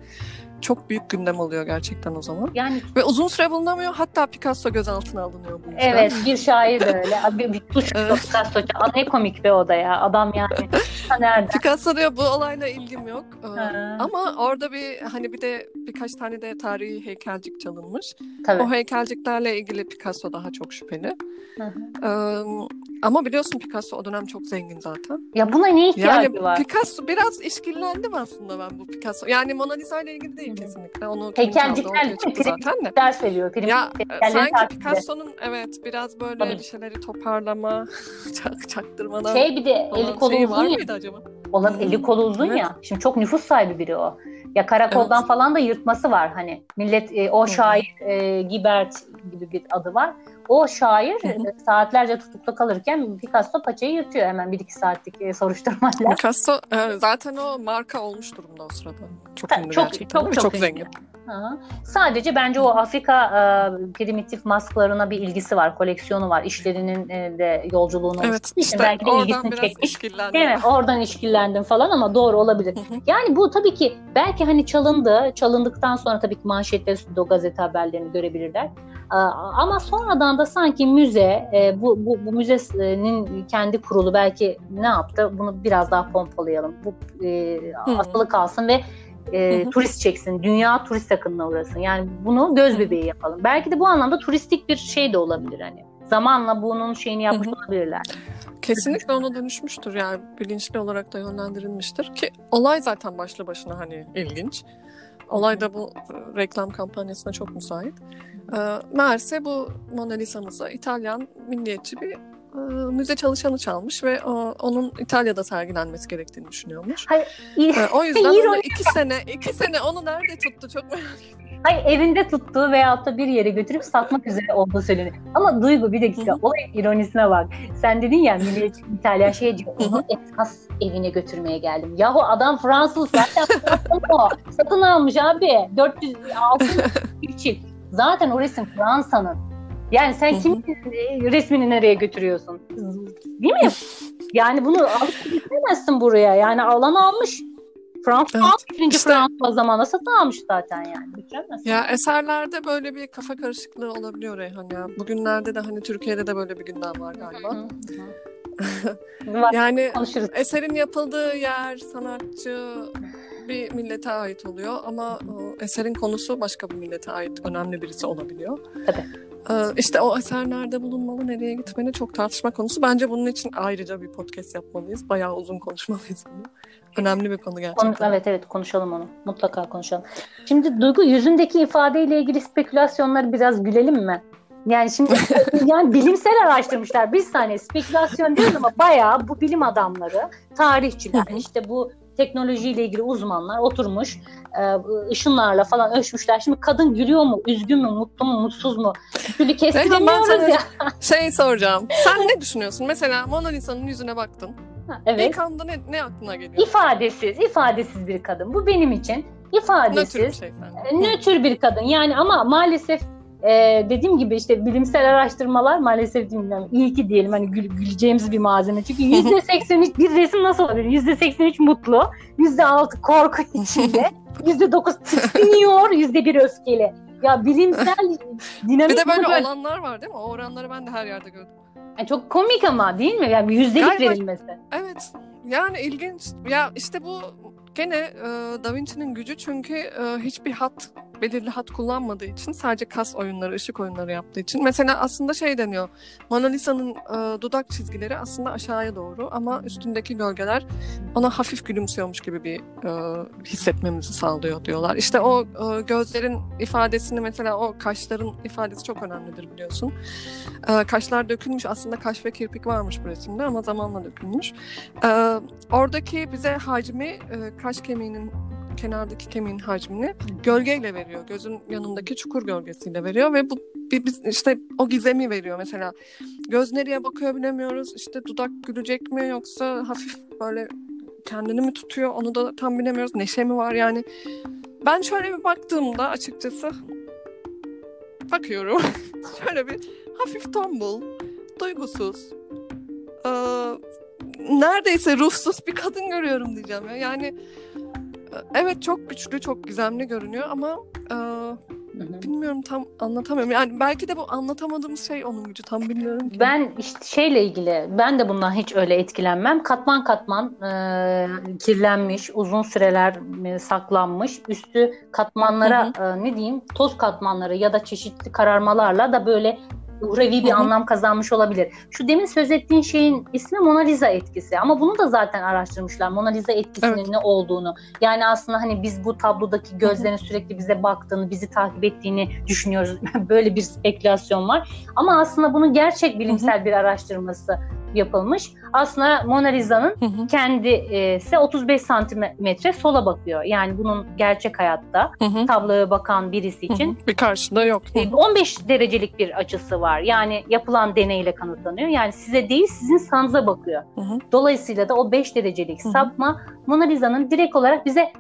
çok büyük gündem oluyor gerçekten o zaman.
Yani
Ve uzun süre bulunamıyor. Hatta Picasso gözaltına alınıyor bu yüzden.
evet bir şair de öyle. *laughs* Bir, bir suç
Evet.
Picasso. Ne komik be o da ya. Adam yani. *laughs* Nerede?
Picasso diyor bu olayla ilgim yok. Ee,
Ha.
Ama orada bir hani bir de birkaç tane de tarihi heykelcik çalınmış.
Tabii.
O heykelciklerle ilgili Picasso daha çok şüpheli.
Hı hı.
Ama biliyorsun Picasso o dönem çok zengin zaten.
Ya buna ne ihtiyacı
Yani
var?
Picasso biraz işkillendim aslında ben bu Picasso. Yani Mona Lisa ile ilgili değil kesinlikle. Onu
Heykelcikler
zaten de.
ders veriyor. Prim
Ya
heykelleri
sanki. Picasso'nun evet biraz böyle
Tabii.
bir şeyleri toparlama, *laughs* çak, çaktırmadan
Şey bir de eli kolu
şeyi
uzun ya.
acaba?
Olan
Hmm.
eli kolu uzun
Evet.
ya. Şimdi çok nüfus sahibi biri o. Ya karakoldan
Evet.
falan da yırtması var hani. Millet e, o şair e, Gibert gibi bir adı var. O şair e, saatlerce tutuklu kalırken Picasso paçayı yırtıyor hemen bir iki saatlik e, soruşturmayla.
Picasso e, zaten o marka olmuş durumda o sırada. Çok
Ta-
ünlü
çok-
gerçekten.
çok- çok
çok zengin.
Hı. Sadece bence o Afrika e, primitif masklarına bir ilgisi var, koleksiyonu var. İşlerinin e, de yolculuğunu
Evet işte
belki de
oradan
ilgisini çekmiş. Değil mi? Oradan işkillendim falan ama doğru olabilir.
Hı hı.
Yani bu tabii ki belki hani çalındı. Çalındıktan sonra tabii ki manşetler üstünde o gazete haberlerini görebilirler. Aa, Ama sonradan da sanki müze, e, bu, bu, bu müzenin kendi kurulu belki ne yaptı? Bunu biraz daha pompalayalım. Bu e, asılı kalsın ve e, turist çeksin. Dünya turist akınına uğrasın. Yani bunu göz bebeği yapalım. Belki de bu anlamda turistik bir şey de olabilir hani. Zamanla bunun şeyini yapmış olabilirler.
Kesinlikle ona dönüşmüştür yani bilinçli olarak da yönlendirilmiştir ki olay zaten başlı başına hani ilginç. Olay da bu e, reklam kampanyasına çok müsait. E, meğerse bu Mona Lisa'mıza İtalyan milliyetçi bir e, müze çalışanı çalmış ve o, onun İtalya'da sergilenmesi gerektiğini düşünüyormuş.
İyi-
E, o *laughs* yüzden onu iki sene, iki sene onu nerede tuttu çok merak ediyorum.
Hayır evinde tuttuğu veyahut da bir yere götürüp satmak üzere olduğu söyleniyor. Ama Duygu bir dakika olayın ironisine bak. Sen dedin ya milliyetçi *laughs* İtalyan şey diyor onu esas evine götürmeye geldim. Yahu adam Fransız zaten Fransız o. Satın almış abi. 400 altın çift. Zaten o resim Fransa'nın. Yani sen kimin resmini nereye götürüyorsun? Değil mi? *laughs* Yani bunu alıp götüremezsin buraya. Yani alan almış. Fransa
Evet.
almış. Birinci
İşte-
Fransa zamanında satın almış zaten yani. Götüremezsin.
Ya eserlerde böyle bir kafa karışıklığı olabiliyor Reyhan ya. Bugünlerde de hani Türkiye'de de böyle bir gündem var galiba.
Hı hı. *laughs* Var,
Yani
konuşuruz.
eserin yapıldığı yer, sanatçı bir millete ait oluyor ama eserin konusu başka bir millete ait önemli birisi olabiliyor.
Tabii.
Ee, işte o eser nerede bulunmalı, nereye gitmeli çok tartışma konusu. Bence bunun için ayrıca bir podcast yapmalıyız. Bayağı uzun konuşmalıyız bunu. Önemli bir konu gerçekten.
Konu- evet evet konuşalım onu. Mutlaka konuşalım. Şimdi Duygu yüzündeki ifadeyle ilgili spekülasyonları biraz gülelim mi? Yani şimdi *laughs* yani bilimsel araştırmışlar. Bir saniye spekülasyon değil ama bayağı bu bilim adamları, tarihçiler, işte bu teknolojiyle ilgili uzmanlar oturmuş e, ışınlarla falan ölçmüşler. Şimdi kadın gülüyor mu, üzgün mü, mutlu mu, mutsuz mu? Türlü kestiremiyoruz
sana-
ya. *laughs*
Şey soracağım. Sen ne düşünüyorsun? Mesela Mona Lisa'nın yüzüne baktın.
Ha, Evet.
İlk anda ne, ne aklına geliyor?
İfadesiz, ifadesiz bir kadın. Bu benim için
Nötr bir
ifadesiz,
şey
e, nötr bir kadın. Yani ama maalesef e, dediğim gibi işte bilimsel araştırmalar maalesef bilmiyorum. İyi ki diyelim hani gül, güleceğimiz bir malzeme. Çünkü *laughs* yüzde 83 bir resim nasıl olabilir? Yüzde 83 mutlu, yüzde 6 korku *laughs* içinde, yüzde 9 tiksiniyor, yüzde 1 öfkeli. Ya bilimsel dinamik *laughs*
Bir de böyle
böyle.
olanlar var değil mi? O oranları ben de her yerde gördüm.
Yani çok komik ama değil mi? Yani yüzdelik
Galiba-
verilmesi.
Evet. Yani ilginç. Ya işte bu gene e, Da Vinci'nin gücü çünkü e, hiçbir hat belirli hat kullanmadığı için sadece kas oyunları, ışık oyunları yaptığı için. Mesela aslında şey deniyor. Mona Lisa'nın e, dudak çizgileri aslında aşağıya doğru ama üstündeki gölgeler ona hafif gülümsüyormuş gibi bir e, hissetmemizi sağlıyor diyorlar. İşte o e, gözlerin ifadesini mesela o kaşların ifadesi çok önemlidir biliyorsun. E, kaşlar dökülmüş aslında kaş ve kirpik varmış bu resimde ama zamanla dökülmüş. E, oradaki bize hacmi e, kaş kemiğinin kenardaki kemiğin hacmini gölgeyle veriyor. Gözün yanındaki çukur gölgesiyle veriyor ve bu biz işte o gizemi veriyor mesela. Göz nereye bakıyor bilemiyoruz. İşte dudak gülecek mi yoksa hafif böyle kendini mi tutuyor onu da tam bilemiyoruz. Neşe mi var yani. Ben şöyle bir baktığımda açıkçası bakıyorum. *laughs* şöyle bir hafif tombul, duygusuz, eee, neredeyse ruhsuz bir kadın görüyorum diyeceğim ya. Yani e, evet çok güçlü, çok gizemli görünüyor ama eee,
Hı hı.
bilmiyorum tam anlatamıyorum. Yani belki de bu anlatamadığımız şey onun gücü tam bilmiyorum ki.
Ben işte şeyle ilgili ben de bundan hiç öyle etkilenmem. Katman katman e, kirlenmiş, uzun süreler e, saklanmış, üstü katmanlara e, ne diyeyim toz katmanları ya da çeşitli kararmalarla da böyle uhrevi bir anlam kazanmış olabilir. Şu demin söz ettiğin şeyin ismi Mona Lisa etkisi ama bunu da zaten araştırmışlar. Mona Lisa etkisinin
Evet.
ne olduğunu. Yani aslında hani biz bu tablodaki gözlerin sürekli bize baktığını, bizi takip ettiğini düşünüyoruz. *laughs* Böyle bir spekülasyon var. Ama aslında bunun gerçek bilimsel bir araştırması yapılmış. Aslında Mona Lisa'nın kendisi 35 santimetre sola bakıyor. Yani bunun gerçek hayatta
hı hı,
tabloya bakan birisi için
hı. bir karşında yok. Hı hı.
15 derecelik bir açısı var. Yani yapılan deneyle kanıtlanıyor. Yani size değil sizin sanıza bakıyor.
Hı hı.
Dolayısıyla da o 5 derecelik
Hı hı.
sapma Mona Lisa'nın direkt olarak bize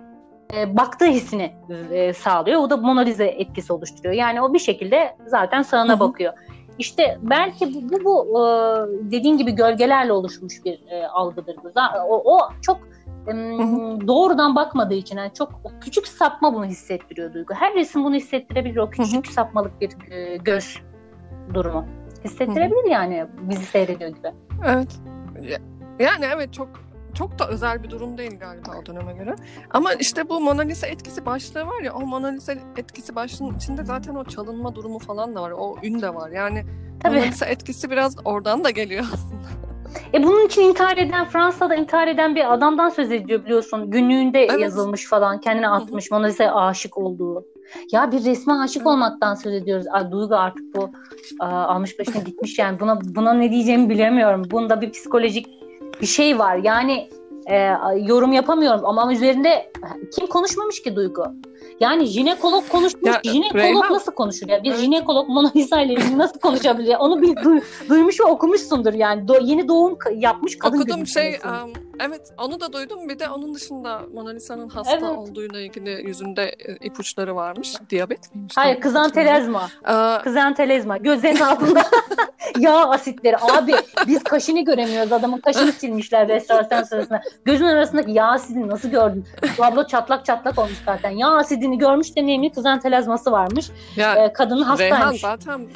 e, baktığı hissini e, sağlıyor. O da Mona Lisa etkisi oluşturuyor. Yani o bir şekilde zaten sağına bakıyor. İşte belki bu, bu, bu e, dediğin gibi gölgelerle oluşmuş bir e, algıdır O, o çok e, doğrudan bakmadığı için yani çok o küçük sapma bunu hissettiriyor Duygu. Her resim bunu hissettirebilir. O küçük sapmalık bir e, göz durumu. Hissettirebilir yani bizi seyrediyor gibi.
Evet. Ya- Yani evet çok çok da özel bir durum değil galiba o döneme göre. Ama işte bu Mona Lisa etkisi başlığı var ya o Mona Lisa etkisi başlığının içinde zaten o çalınma durumu falan da var. O ün de var. Yani
Tabii.
Mona Lisa etkisi biraz oradan da geliyor *laughs* aslında.
E bunun için intihar eden Fransa'da intihar eden bir adamdan söz ediyor biliyorsun. Günlüğünde
Evet.
yazılmış falan. Kendine atmış. Mona Lisa'ya aşık olduğu. Ya bir resme aşık olmaktan söz ediyoruz. Ay Duygu artık bu almış başına gitmiş yani. Buna buna ne diyeceğimi bilemiyorum. Bunda bir psikolojik bir şey var. Yani e, yorum yapamıyorum ama üzerinde kim konuşmamış ki Duygu? Yani jinekolog konuşmuş.
Ya,
jinekolog
Reyhan-
nasıl konuşur ya? Bir
Evet.
jinekolog Mona Lisa ile nasıl konuşabilir? ya? Onu bir duy- duymuş ve okumuşsundur yani. Do- yeni doğum yapmış kadın
Okudum şey em, evet onu da duydum bir de onun dışında Mona Lisa'nın hasta
Evet.
olduğuyla ilgili yüzünde e, ipuçları varmış. Diyabet miymiş?
Hayır kızantelezma.
Ee,
Kızantelezma. Gözlerin *laughs* altında *laughs* yağ asitleri. Abi biz kaşını göremiyoruz. Adamın kaşını silmişler restorasyon sırasında. Gözün arasındaki yağ asidini nasıl gördün? Bu abla çatlak çatlak olmuş zaten. Yağ asidini görmüş deneyimli kızantelezması varmış.
ya
Ee, kadının
Reyhan
hastaymış.
zaten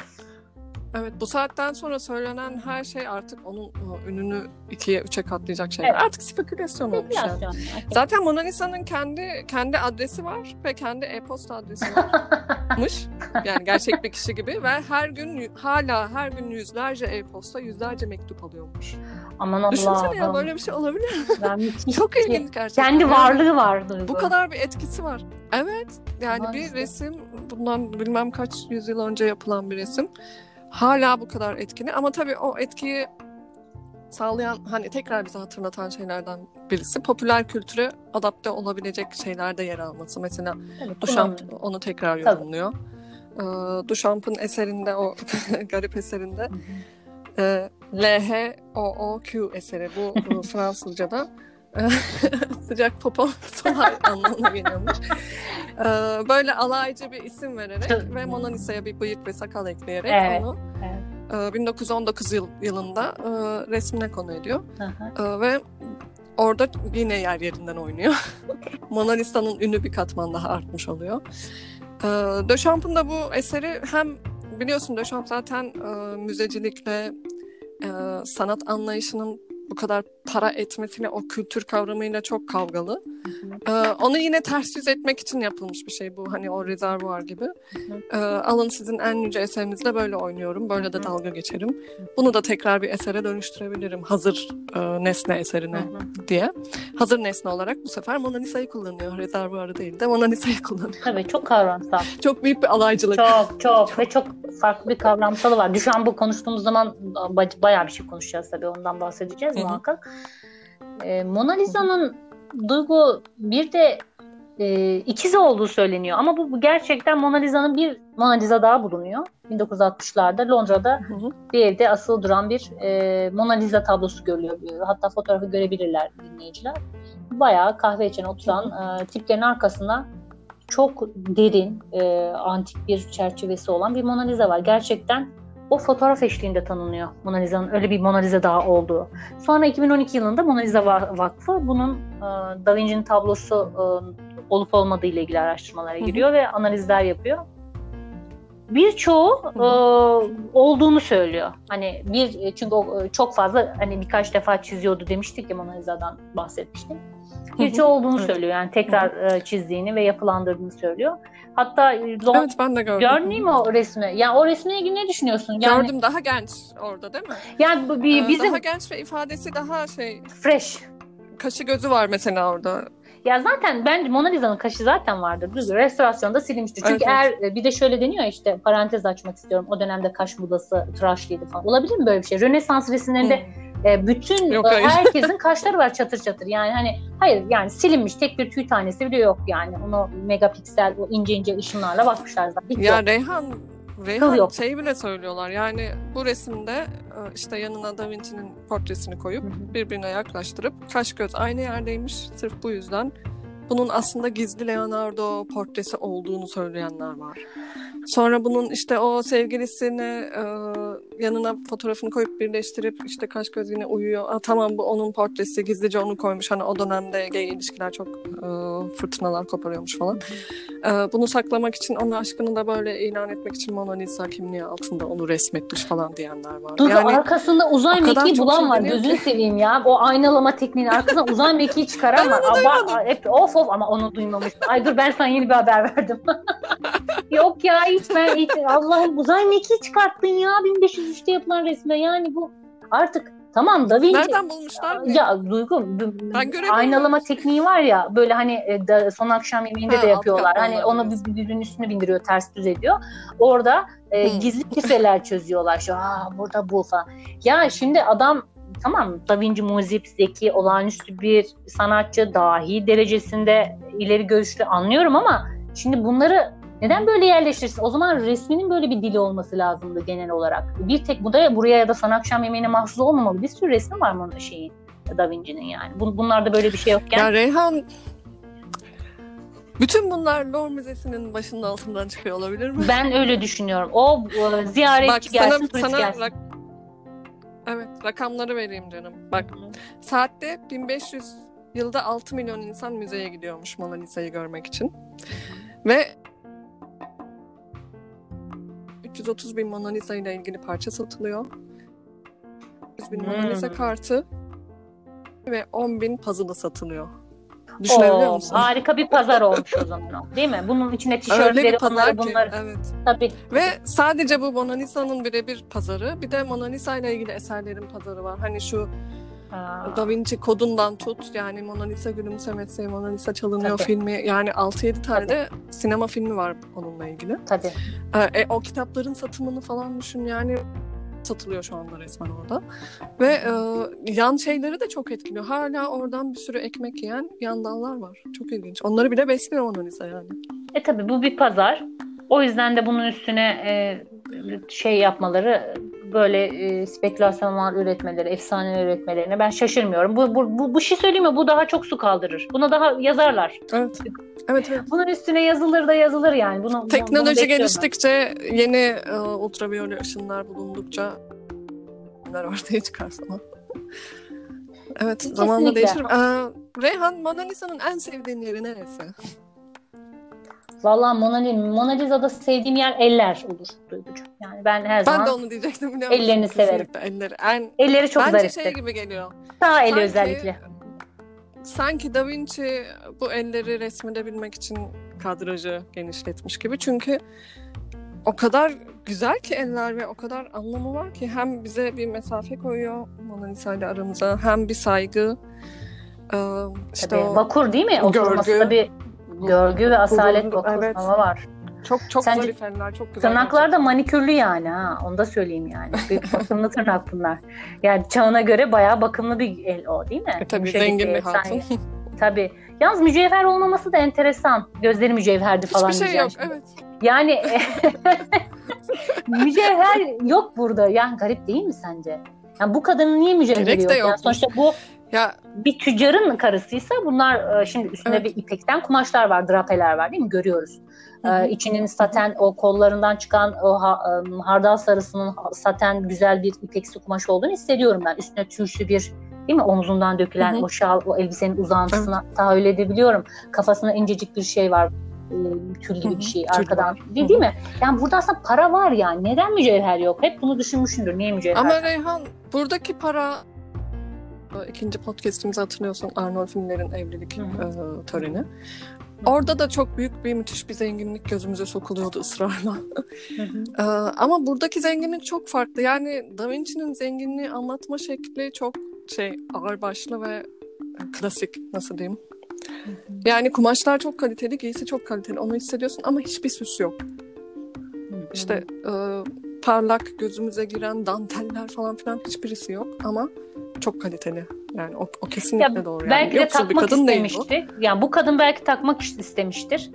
evet bu saatten sonra söylenen her şey artık onun e, ününü ikiye üçe katlayacak şeyler.
Evet.
Artık spekülasyon olmuş yani.
Spekülasyon.
Zaten Mona Lisa'nın kendi kendi adresi var ve kendi e-posta adresi varmış. *laughs* yani gerçek bir kişi gibi ve her gün hala her gün yüzlerce e-posta, yüzlerce mektup alıyormuş.
Aman
Düşünsene ya böyle bir şey olabilir mi?
Ben *laughs* müthiş
Çok ilginç gerçekten.
Kendi
Yani
varlığı var Duygu.
Bu kadar bir etkisi var. Evet. Yani
Maalesef.
bir resim bundan bilmem kaç yüzyıl önce yapılan bir resim. Hala bu kadar etkili ama tabii o etkiyi sağlayan hani tekrar bize hatırlatan şeylerden birisi popüler kültüre adapte olabilecek şeylerde yer alması. Mesela
Tabii,
Duchamp
kullanılıyor.
onu tekrar
Tabii.
yorumluyor. Ee, Duchamp'ın eserinde o *laughs* garip eserinde e, L-H-O-O-Q eseri bu, *laughs* Fransızca'da e, *laughs* sıcak popon solar *laughs* anlamına geliyormuş. Ee, böyle alaycı bir isim vererek ve Mona Lisa'ya bir bıyık ve sakal ekleyerek
Evet,
onu
evet.
e, 1919 yıl, yılında e, resmine konu ediyor. Ee, ve orada yine yer yerinden oynuyor. Mona Lisa'nın ünü bir katman daha artmış oluyor. Ee, Duchamp'ın da bu eseri hem biliyorsun Duchamp zaten e, müzecilikle e, sanat anlayışının bu kadar para etmesiyle o kültür kavramıyla çok kavgalı. Ee, onu yine ters yüz etmek için yapılmış bir şey bu. Hani o rezervuar gibi. Ee, alın sizin en yüce eserinizle böyle oynuyorum. Böyle de dalga geçerim. Bunu da tekrar bir esere dönüştürebilirim. Hazır e, nesne eserine diye. Hazır nesne olarak bu sefer Mona Lisa'yı kullanıyor. Rezervuarı değil de Mona Lisa'yı kullanıyor.
Tabii çok kavramsal.
Çok büyük bir alaycılık.
Çok çok ve çok farklı bir kavramsalı var. Düşen bu konuştuğumuz zaman bayağı bir şey konuşacağız tabii. Ondan bahsedeceğiz. Muhakkak. Ee, Mona Lisa'nın Duygu bir de e, ikizi olduğu söyleniyor. Ama bu, bu gerçekten Mona Lisa'nın bir Mona Lisa daha bulunuyor. 1960'larda Londra'da
Hı hı.
bir evde asılı duran bir e, Mona Lisa tablosu görülüyor. Hatta fotoğrafı görebilirler dinleyiciler. Bayağı kahve içen oturan e, tiplerin arkasında çok derin, e, antik bir çerçevesi olan bir Mona Lisa var. Gerçekten o fotoğraf eşliğinde tanınıyor Mona Lisa'nın öyle bir Mona Lisa daha olduğu. Sonra 2012 yılında Mona Lisa Va- Vakfı bunun e, Da Vinci'nin tablosu e, olup olmadığı ile ilgili araştırmalara giriyor ve analizler yapıyor. Birçoğu e, olduğunu söylüyor. Hani bir çünkü o, e, çok fazla hani birkaç defa çiziyordu demiştik ya Mona Lisa'dan bahsetmiştim. Birçoğu olduğunu söylüyor. Yani tekrar e, çizdiğini ve yapılandırdığını söylüyor. Hatta e, Lon-
Evet ben de gördüm.
Gördün mü o resmi? Ya o resmine ilgili ne düşünüyorsun? Yani,
Gördüm daha genç orada değil mi?
Yani bu bir,
Ee,
bizim
Daha genç ve ifadesi daha şey
fresh.
kaşı gözü var mesela orada.
Ya zaten bence Mona Lisa'nın kaşı zaten vardır. Düz restorasyonda silinmiştir. Çünkü
Evet,
eğer bir de şöyle deniyor işte parantez açmak istiyorum. O dönemde kaş modası tıraşlıydı falan. Olabilir mi böyle bir şey? Rönesans resimlerinde e, bütün
Yok,
e,
hayır.
herkesin kaşları var çatır çatır. Yani hani hayır yani silinmiş tek bir tüy tanesi bile yok yani. Onu megapiksel o ince ince ışınlarla bakmışlar zaten. Hiç
Ya
yok.
Reyhan Reyhan
yok.
şey bile söylüyorlar yani bu resimde e, işte yanına Da Vinci'nin portresini koyup
Hı hı.
birbirine yaklaştırıp kaş göz aynı yerdeymiş sırf bu yüzden bunun aslında gizli Leonardo portresi olduğunu söyleyenler var. Sonra bunun işte o sevgilisini e, yanına fotoğrafını koyup birleştirip işte kaş göz yine uyuyor. Aa, tamam bu onun portresi gizlice onu koymuş. Hani o dönemde gay ilişkiler çok e, fırtınalar koparıyormuş falan. E, bunu saklamak için onun aşkını da böyle ilan etmek için Mona Lisa kimliği altında onu resmetmiş falan diyenler var.
Dur
yani
arkasında uzay mekiği bulan
şey
var. Gözünü seveyim ya. O aynalama tekniğinin arkasında uzay mekiği çıkaran var. Aba, hep of of ama onu duymamıştım. Ay dur ben sana yeni bir haber verdim. *laughs* Yok ya hiç ben hiç Allah'ım uzay mekiği çıkarttın ya 1503'te yapılan resme. Yani bu artık tamam Da Vinci
nereden bulmuşlar?
ya Duygu
Ben
aynalama tekniği var ya böyle hani e, da- son akşam yemeğinde
Ha,
de yapıyorlar. Hani onu birbirinin üstüne bindiriyor, ters düz ediyor. Orada e,
Hmm.
gizli şifreler *laughs* çözüyorlar. Şu, Aa, burada bu falan. Ya şimdi adam tamam Da Vinci muzip, zeki, olağanüstü bir sanatçı, dahi derecesinde ileri görüşlü anlıyorum ama şimdi bunları neden böyle yerleştirsin? O zaman resminin böyle bir dili olması lazımdı genel olarak. Bir tek bu da buraya ya da son akşam yemeğine mahsus olmamalı. Bir sürü resmi var bunun şeyin. Da Vinci'nin yani. Bun, bunlarda böyle bir şey yokken.
Ya Reyhan bütün bunlar Louvre Müzesi'nin başının altından çıkıyor olabilir mi?
Ben öyle düşünüyorum. O ziyaretçi
Bak
gelsin,
sana,
turist
sana
gelsin.
rak- evet rakamları vereyim canım. Bak saatte 1500 yılda 6 milyon insan müzeye gidiyormuş Mona Lisa'yı görmek için. Ve 330 bin Mona Lisa ile ilgili parça satılıyor. 100 bin Mona
Hmm.
Lisa kartı ve 10 bin puzzle satılıyor. Düşünebiliyor
Oo,
musun?
harika bir pazar olmuş o zaman. Değil mi? Bunun içine
Öyle
tişörtleri,
bir pazar
onları
ki.
bunları.
Evet.
Tabii.
Ve sadece bu Mona Lisa'nın birebir pazarı, bir de Mona Lisa ile ilgili eserlerin pazarı var. Hani şu
Aa,
Da Vinci kodundan tut, yani Mona Lisa gülümsemesi, Mona Lisa çalınıyor
Tabii.
filmi. Yani 6-7 tane de sinema filmi var onunla ilgili.
tabii.
Ee, e, o kitapların satımını falan düşün yani satılıyor şu anda resmen orada. Ve e, yan şeyleri de çok etkiliyor. Hala oradan bir sürü ekmek yiyen yandallar var. Çok ilginç. Onları bile besliyor Mona Lisa yani.
E tabii bu bir pazar. O yüzden de bunun üstüne e, şey yapmaları böyle e, spekülasyonlar üretmeleri, efsane üretmelerine ben şaşırmıyorum. Bu, bu, bu, bu şey söyleyeyim mi? Bu daha çok su kaldırır. Buna daha yazarlar.
Evet. Evet evet.
Bunun üstüne yazılır da yazılır yani. Bunu, bunu
Teknoloji
ben.
geliştikçe yeni e, ultraviyole ışınlar bulundukça neler ortaya çıkar falan. evet zamanla değişir. Ee, Reyhan Mona Lisa'nın en sevdiğin yeri neresi?
Vallahi Mona, Mona Lisa'da sevdiğim yer eller olur Duygucuğum. Yani ben her zaman
Ben de onu diyecektim biliyor musun?
ellerini severim.
Elleri. En,
elleri çok
bence
zariftir.
şey gibi geliyor.
Sağ eli
Sanki-
özellikle.
Sanki Da Vinci bu elleri resmedebilmek için kadrajı genişletmiş gibi. Çünkü o kadar güzel ki eller ve o kadar anlamı var ki hem bize bir mesafe koyuyor Mona Lisa ile aramıza hem bir saygı. Ee, işte
Tabii.
o
Vakur değil mi?
görgü.
Oturmasında bir görgü ve asalet vakur
evet.
var.
çok çok
Sence
zarif eller, çok güzel.
Tırnaklar da manikürlü yani ha. Onu da söyleyeyim yani. Bir bakımlı tırnak bunlar. Yani çağına göre bayağı bakımlı bir el o değil mi?
E, tabii
Yumuşacık
zengin bir hatun.
Tabii. Yalnız mücevher olmaması da enteresan. Gözleri mücevherdi falan
Hiçbir şey yok
şimdi.
evet.
Yani *laughs* mücevher yok burada. Yani garip değil mi sence? Yani bu kadının niye mücevheri
Gerek
yok?
de
Yani
yokmuş.
sonuçta bu
Ya
bir tüccarın karısıysa bunlar e, şimdi üstünde
Evet.
bir ipekten kumaşlar var, drapeler var değil mi? Görüyoruz.
Hı hı.
Ee, içinin saten o kollarından çıkan o ha- e, hardal sarısının saten güzel bir ipeksi kumaş olduğunu hissediyorum ben. Üstüne tüşlü bir değil mi omzundan dökülen
Hı hı.
o şal o elbisenin uzantısına tahayyül edebiliyorum. Kafasında incecik bir şey var. e, tül gibi
Hı hı.
bir şey arkadan. Değil, değil mi? Yani burada aslında para var yani. Neden mücevher yok? Hep bunu düşünmüşsündür. Niye mücevher?
Ama Reyhan buradaki para ikinci podcast'imizi hatırlıyorsun Arnold filmlerin evlilik
Hı hı.
e, töreni. Orada da çok büyük bir müthiş bir zenginlik gözümüze sokuluyordu ısrarla.
Hı hı. *laughs*
E, ama buradaki zenginlik çok farklı. Yani Da Vinci'nin zenginliği anlatma şekli çok şey ağırbaşlı ve klasik nasıl diyeyim. Yani kumaşlar çok kaliteli, giysi çok kaliteli. Onu hissediyorsun ama hiçbir süs yok. İşte e, parlak gözümüze giren danteller falan filan hiçbirisi yok ama çok kaliteli. Yani o, o kesinlikle
Ya
doğru. Yani
belki de
yoksul
takmak
bir kadın değil bu.
istemişti. Yani bu kadın belki takmak istemiştir.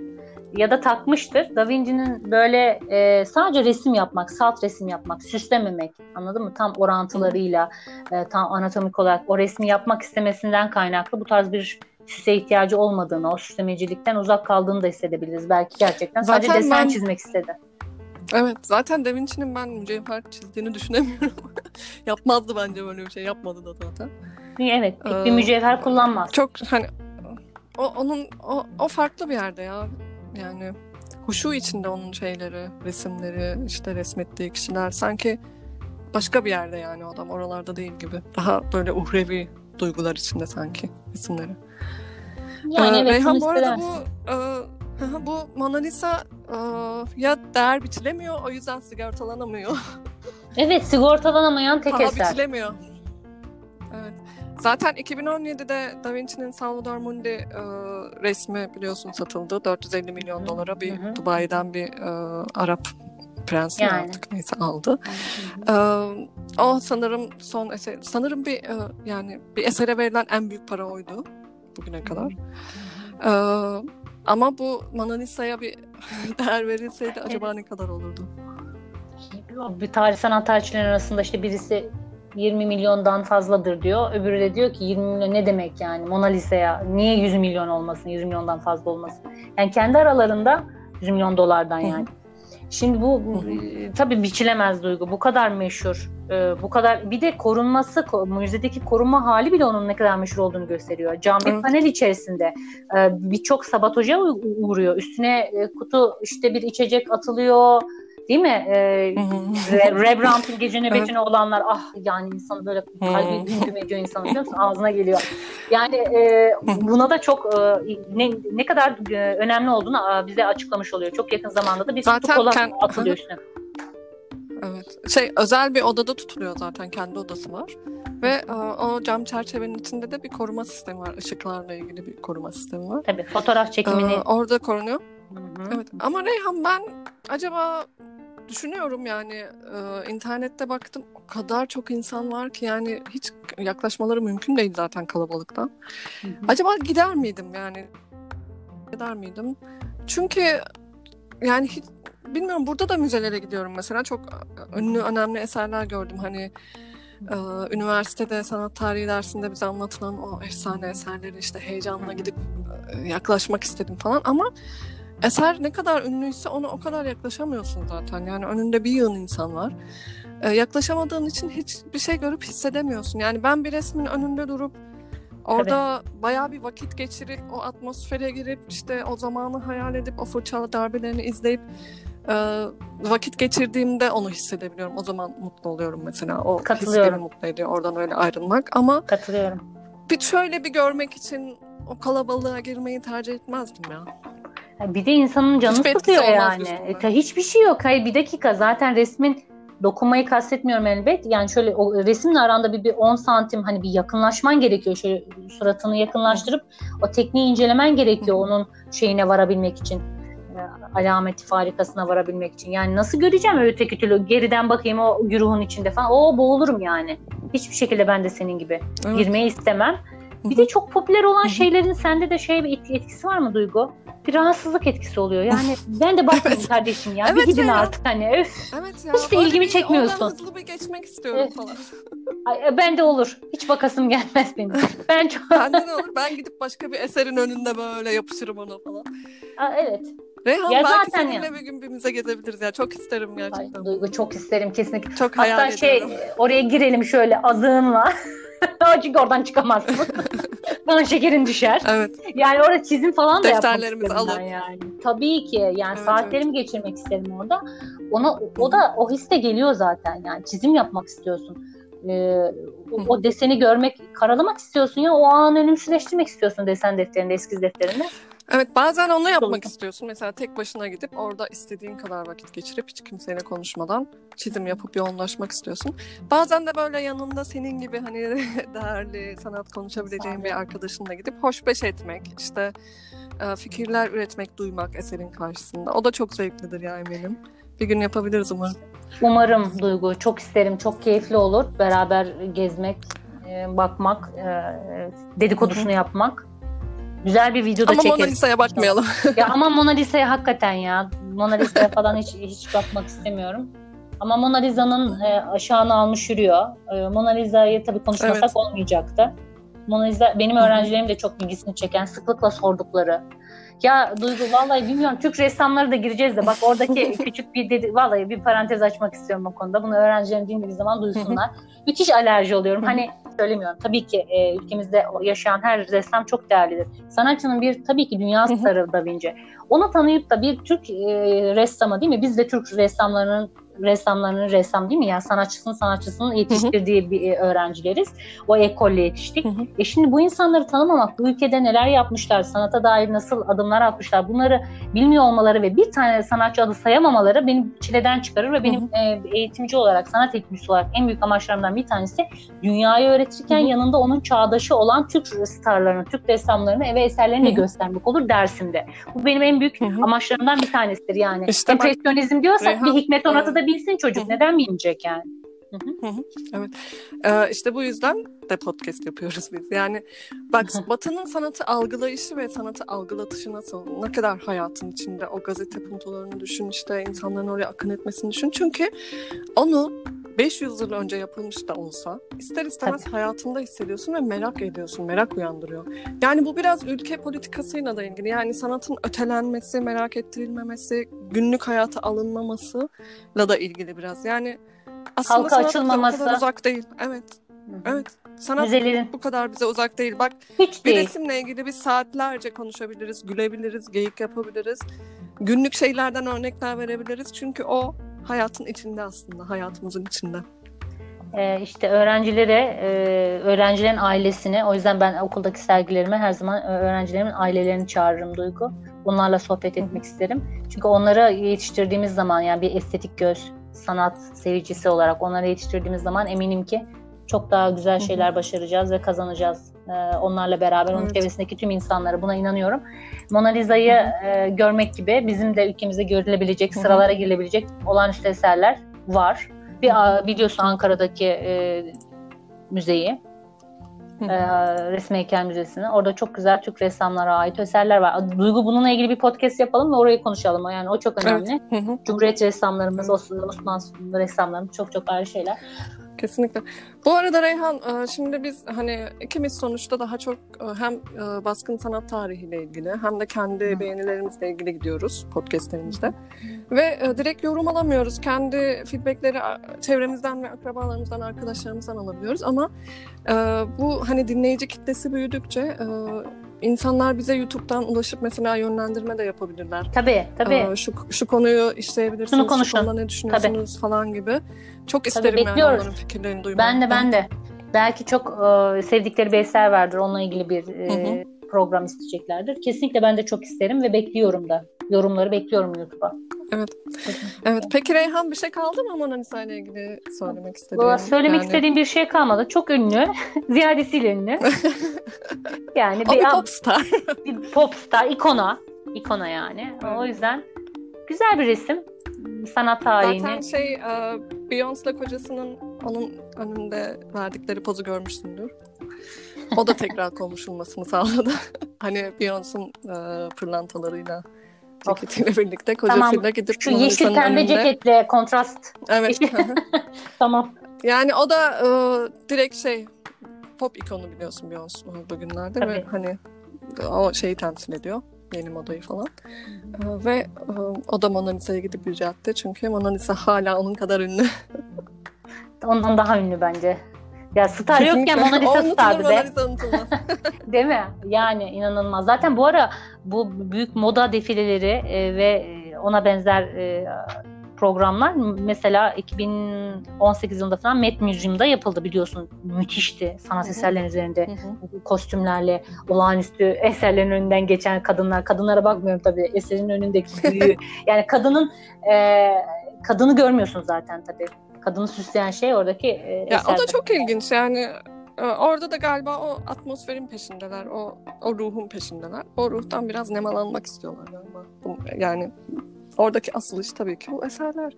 Ya da takmıştır. Da Vinci'nin böyle e, sadece resim yapmak, salt resim yapmak, süslememek, anladın mı? Tam orantılarıyla, e, tam anatomik olarak o resmi yapmak istemesinden kaynaklı bu tarz bir süse ihtiyacı olmadığını, o süslemecilikten uzak kaldığını da hissedebiliriz. Belki gerçekten sadece
Zaten
desen
ben-
çizmek istedi.
Evet zaten Da Vinci'nin ben mücevher çizdiğini düşünemiyorum. *laughs* Yapmazdı bence böyle bir şey. Yapmadı da zaten.
Evet, bir
Ee,
mücevher kullanmaz.
Çok hani o onun o, o farklı bir yerde ya. Yani huşu içinde onun şeyleri, resimleri, işte resmettiği kişiler sanki başka bir yerde yani o adam oralarda değil gibi. Daha böyle uhrevi duygular içinde sanki resimleri.
Yani
Ee,
evet,
Reyhan bu arada bu e, bu Mona Lisa e, ya değer biçilemiyor o yüzden sigortalanamıyor.
Evet, sigortalanamayan tek
Paha
eser.
biçilemiyor. Evet. Zaten 2017'de Da Vinci'nin Salvador Mundi e, resmi biliyorsun satıldı. 450 milyon dolara bir
Hı hı.
Dubai'den bir e, Arap prensi
Yani.
artık neyse aldı. E, o sanırım son eser, sanırım bir e, yani bir esere verilen en büyük para oydu bugüne kadar. E, ama bu Mona Lisa'ya bir *laughs* değer verilseydi acaba ne kadar olurdu?
Bir tarih sanat tarihçileri arasında işte birisi 20 milyondan fazladır diyor. Öbürü de diyor ki 20 milyon ne demek yani Mona Lisa'ya niye 100 milyon olmasın 100 milyondan fazla olmasın. Yani kendi aralarında 100 milyon dolardan yani. Şimdi bu e, tabii biçilemez duygu. Bu kadar meşhur. e, bu kadar bir de korunması, ko- müzedeki korunma hali bile onun ne kadar meşhur olduğunu gösteriyor. Cam bir
Evet.
panel içerisinde e, birçok sabotaja uğruyor. Üstüne kutu işte bir içecek atılıyor. Değil mi? E, Re- Rembrandt'ın gece nöbetine *laughs* olanlar ah yani insanı böyle kalbi hüngüm ediyor biliyor musun? Ağzına geliyor. Yani e, buna da çok e, ne, ne kadar e, önemli olduğunu bize açıklamış oluyor. Çok yakın zamanda da bir
Zaten
kola
kend-
atılıyor üstüne.
Evet. Şey özel bir odada tutuluyor zaten kendi odası var. Ve e, o cam çerçevenin içinde de bir koruma sistemi var. Işıklarla ilgili bir koruma sistemi var.
Tabii fotoğraf çekimini.
E, orada korunuyor.
Hı hı.
Evet. Ama Reyhan ben acaba düşünüyorum yani e, internette baktım o kadar çok insan var ki yani hiç yaklaşmaları mümkün değil zaten kalabalıktan.
Hı hı.
Acaba gider miydim yani? Gider miydim? Çünkü yani hiç bilmiyorum burada da müzelere gidiyorum mesela çok ünlü önemli eserler gördüm hani e, üniversitede sanat tarihi dersinde bize anlatılan o efsane eserleri işte heyecanla gidip e, yaklaşmak istedim falan ama eser ne kadar ünlüyse ona o kadar yaklaşamıyorsun zaten yani önünde bir yığın insan var E, yaklaşamadığın için hiçbir şey görüp hissedemiyorsun yani ben bir resmin önünde durup Orada bayağı bir vakit geçirip o atmosfere girip işte o zamanı hayal edip o fırçalı darbelerini izleyip e, vakit geçirdiğimde onu hissedebiliyorum. O zaman mutlu oluyorum mesela. O his
Katılıyorum.
beni mutlu ediyor oradan öyle ayrılmak. Ama
Katılıyorum.
bir şöyle bir görmek için o kalabalığa girmeyi tercih etmezdim ya.
Bir de insanın canı
Hiçbir
sıkıyor yani. E, hiçbir şey yok. Hayır bir dakika zaten resmin dokunmayı kastetmiyorum elbet. Yani şöyle o resimle aranda bir, bir 10 santim hani bir yakınlaşman gerekiyor. Şöyle suratını yakınlaştırıp o tekniği incelemen gerekiyor onun şeyine varabilmek için. E, Alameti farikasına varabilmek için. Yani nasıl göreceğim öteki türlü geriden bakayım o güruhun içinde falan. O boğulurum yani. Hiçbir şekilde ben de senin gibi
Evet.
girmeyi istemem. Bir de çok popüler olan şeylerin sende de şey bir etkisi var mı Duygu? Bir rahatsızlık etkisi oluyor. Yani ben de bakmayayım
Evet.
kardeşim ya.
Evet
bir gidin
ya.
artık hani öf.
Evet ya.
Hiç de ilgimi
bir
çekmiyorsun.
Oradan hızlı bir geçmek istiyorum
Evet.
falan. *laughs*
Ay, e, ben de olur. Hiç bakasım gelmez benim. *laughs* Ben çok *laughs*
Bende de olur. Ben gidip başka bir eserin önünde böyle yapışırım ona falan.
Aa, evet.
Reyhan
Ya
belki
zaten
seninle
ya.
bir gün bir müze gezebiliriz ya. Çok isterim
Ay,
gerçekten.
Duygu çok isterim kesinlikle.
Çok hayal
Hatta şey
ediyorum.
oraya girelim şöyle azığınla. *laughs* Çünkü oradan çıkamazsın. *laughs* Kan şekerin düşer.
Evet.
Yani orada çizim falan da
Defterlerimizi alıp.
yani. Tabii ki yani
Evet,
saatlerimi geçirmek isterim orada. Ona o da o his de geliyor zaten yani çizim yapmak istiyorsun. Ee, o, o deseni görmek, karalamak istiyorsun ya o an ölümsüzleştirmek istiyorsun desen defterinde, eskiz defterinde.
Evet bazen onu yapmak istiyorsun. Mesela tek başına gidip orada istediğin kadar vakit geçirip hiç kimseyle konuşmadan çizim yapıp yoğunlaşmak istiyorsun. Bazen de böyle yanında senin gibi hani *laughs* değerli sanat konuşabileceğin bir arkadaşınla gidip hoşbeş etmek, işte e, fikirler üretmek, duymak eserin karşısında. O da çok zevklidir ya eminim. Bir gün yapabiliriz umarım.
Umarım Duygu çok isterim, çok keyifli olur beraber gezmek, e, bakmak, e, dedikodusunu yapmak. Güzel bir video da
Ama Mona
çekeriz.
Lisa'ya bakmayalım. *laughs*
Ya ama Mona Lisa'ya hakikaten ya. Mona Lisa'ya falan hiç hiç bakmak istemiyorum. Ama Mona Lisa'nın e, aşağını almış yürüyor. E, Mona Lisa'yı tabii konuşmasak
Evet.
olmayacaktı. Mona Lisa benim öğrencilerim de çok ilgisini çeken, sıklıkla sordukları. Ya Duygu vallahi bilmiyorum Türk ressamları da gireceğiz de bak oradaki *laughs* küçük bir dedi vallahi bir parantez açmak istiyorum o konuda. Bunu öğrencilerim dinlediği zaman duysunlar. Müthiş alerji oluyorum. Hani söylemiyorum. Tabii ki e, ülkemizde yaşayan her ressam çok değerlidir. Sanatçının bir tabii ki dünya starı Da Vinci. Onu tanıyıp da bir Türk e, ressamı değil mi? Biz de Türk ressamlarının ressamlarının ressam değil mi? Yani sanatçısının sanatçısının yetiştirdiği bir e, öğrencileriz. O ekolle yetiştik.
Hı hı.
E şimdi bu insanları tanımamak, bu ülkede neler yapmışlar, sanata dair nasıl adımlar atmışlar, bunları bilmiyor olmaları ve bir tane sanatçı adı sayamamaları beni çileden çıkarır ve benim e, eğitimci olarak, sanat eğitimcisi olarak en büyük amaçlarımdan bir tanesi dünyayı öğretirken
Hı hı.
yanında onun çağdaşı olan Türk starlarını, Türk ressamlarını ve eserlerini de
Hı hı.
göstermek olur dersimde. Bu benim en büyük
Hı hı.
amaçlarımdan bir tanesidir yani.
İşte bak,
Empresyonizm diyorsak
Reyhan,
bir Hikmet Onat'ı
e,
da bilsin çocuk.
Hı hı.
Yani?
Ee, işte bu yüzden de podcast yapıyoruz biz. Yani bak Batı'nın sanatı algılayışı ve sanatı algılatışı nasıl? Ne kadar hayatın içinde o gazete puntolarını düşün işte insanların oraya akın etmesini düşün. Çünkü onu 500 yıl önce yapılmış da olsa ister istemez hayatında hissediyorsun ve merak ediyorsun, merak uyandırıyor. Yani bu biraz ülke politikasıyla da ilgili. Yani sanatın ötelenmesi, merak ettirilmemesi, günlük hayata alınmamasıyla da ilgili biraz. Yani aslında
Halka
sanat
açılmaması.
kadar uzak değil. Evet, evet. Sanat
Müzelerin
bu kadar bize uzak değil. Bak
hiç
bir
değil.
resimle ilgili biz saatlerce konuşabiliriz, gülebiliriz, geyik yapabiliriz. Günlük şeylerden örnekler verebiliriz. Çünkü o hayatın içinde aslında, hayatımızın içinde.
Ee, işte öğrencilere, e, öğrencilerin ailesini, o yüzden ben okuldaki sergilerime her zaman öğrencilerimin ailelerini çağırırım Duygu. Bunlarla sohbet etmek isterim. Çünkü onları yetiştirdiğimiz zaman yani bir estetik göz, sanat sevicisi olarak onları yetiştirdiğimiz zaman eminim ki çok daha güzel şeyler başaracağız ve kazanacağız. Ee, onlarla beraber, onun
Evet.
çevresindeki tüm insanları buna inanıyorum. Mona Lisa'yı e, görmek gibi bizim de ülkemizde görülebilecek,
Hı hı.
sıralara girilebilecek olağanüstü eserler var. Bir biliyorsun Ankara'daki e, müzeyi. E, Resim Heykel Müzesi'ni. Orada çok güzel Türk ressamlara ait eserler var. Duygu bununla ilgili bir podcast yapalım ve orayı konuşalım. Yani o çok önemli.
Hı.
Cumhuriyet ressamlarımız,
Evet.
Osmanlı ressamlarımız çok çok ayrı şeyler.
Kesinlikle. Bu arada Reyhan, e, şimdi biz hani ikimiz sonuçta daha çok e, hem e, baskın sanat tarihiyle ilgili hem de kendi beğenilerimizle ilgili gidiyoruz podcastlerimizde. Ve direkt yorum alamıyoruz. Kendi feedbackleri çevremizden ve akrabalarımızdan, arkadaşlarımızdan alabiliyoruz. Ama bu hani dinleyici kitlesi büyüdükçe insanlar bize YouTube'dan ulaşıp mesela yönlendirme de yapabilirler.
Tabii, tabii.
Ee, şu, şu konuyu işleyebilirsiniz,
Şunu konuşun.
şu konuda ne düşünüyorsunuz tabii. falan gibi. Çok isterim
tabii,
yani
bekliyoruz.
onların fikirlerini duymak.
Ben de, ben de. Belki çok e, sevdikleri bir eser vardır. Onunla ilgili bir e, program isteyeceklerdir. Kesinlikle ben de çok isterim ve bekliyorum da. Yorumları bekliyorum YouTube'a.
Evet. Evet. Peki Reyhan bir şey kaldı mı Mona Lisa ile ilgili söylemek istediğin?
Valla söylemek yani... istediğim bir şey kalmadı. Çok ünlü. *laughs* Ziyadesiyle ünlü. *laughs*
yani bir, bir popstar. *laughs*
bir popstar, ikona. İkona yani. Evet. O yüzden güzel bir resim. Sanat tarihini.
Zaten şey Beyoncé kocasının onun önünde verdikleri pozu görmüşsündür. O da tekrar konuşulmasını sağladı. hani Beyoncé'nin e, pırlantalarıyla ceketiyle birlikte kocasıyla tamam. gidip
Şu yeşil pembe önünde... ceketle kontrast.
Evet. *laughs*
tamam.
Yani o da e, direkt şey pop ikonu biliyorsun Beyoncé bugünlerde Tabii. ve hani o şeyi temsil ediyor. Yeni modayı falan. E, ve e, o da Mona Lisa'ya gidip rica etti. Çünkü Mona Lisa hala onun kadar ünlü. *laughs*
Ondan daha ünlü bence. Ya star yokken Mona Lisa stardı be. *laughs* Değil mi? Yani inanılmaz. Zaten bu ara bu büyük moda defileleri e, ve e, ona benzer e, programlar mesela 2018 yılında falan Met Museum'da yapıldı biliyorsun. Müthişti sanat eserlerin üzerinde Hı-hı. kostümlerle olağanüstü eserlerin önünden geçen kadınlar. Kadınlara bakmıyorum tabii. Eserin önündeki büyüğü. *laughs* yani kadının e, kadını görmüyorsun zaten tabii kadını süsleyen şey oradaki e,
ya O da çok ilginç yani orada da galiba o atmosferin peşindeler, o, o ruhun peşindeler. O ruhtan biraz nemalanmak istiyorlar galiba. Yani oradaki asıl iş tabii ki o eserler.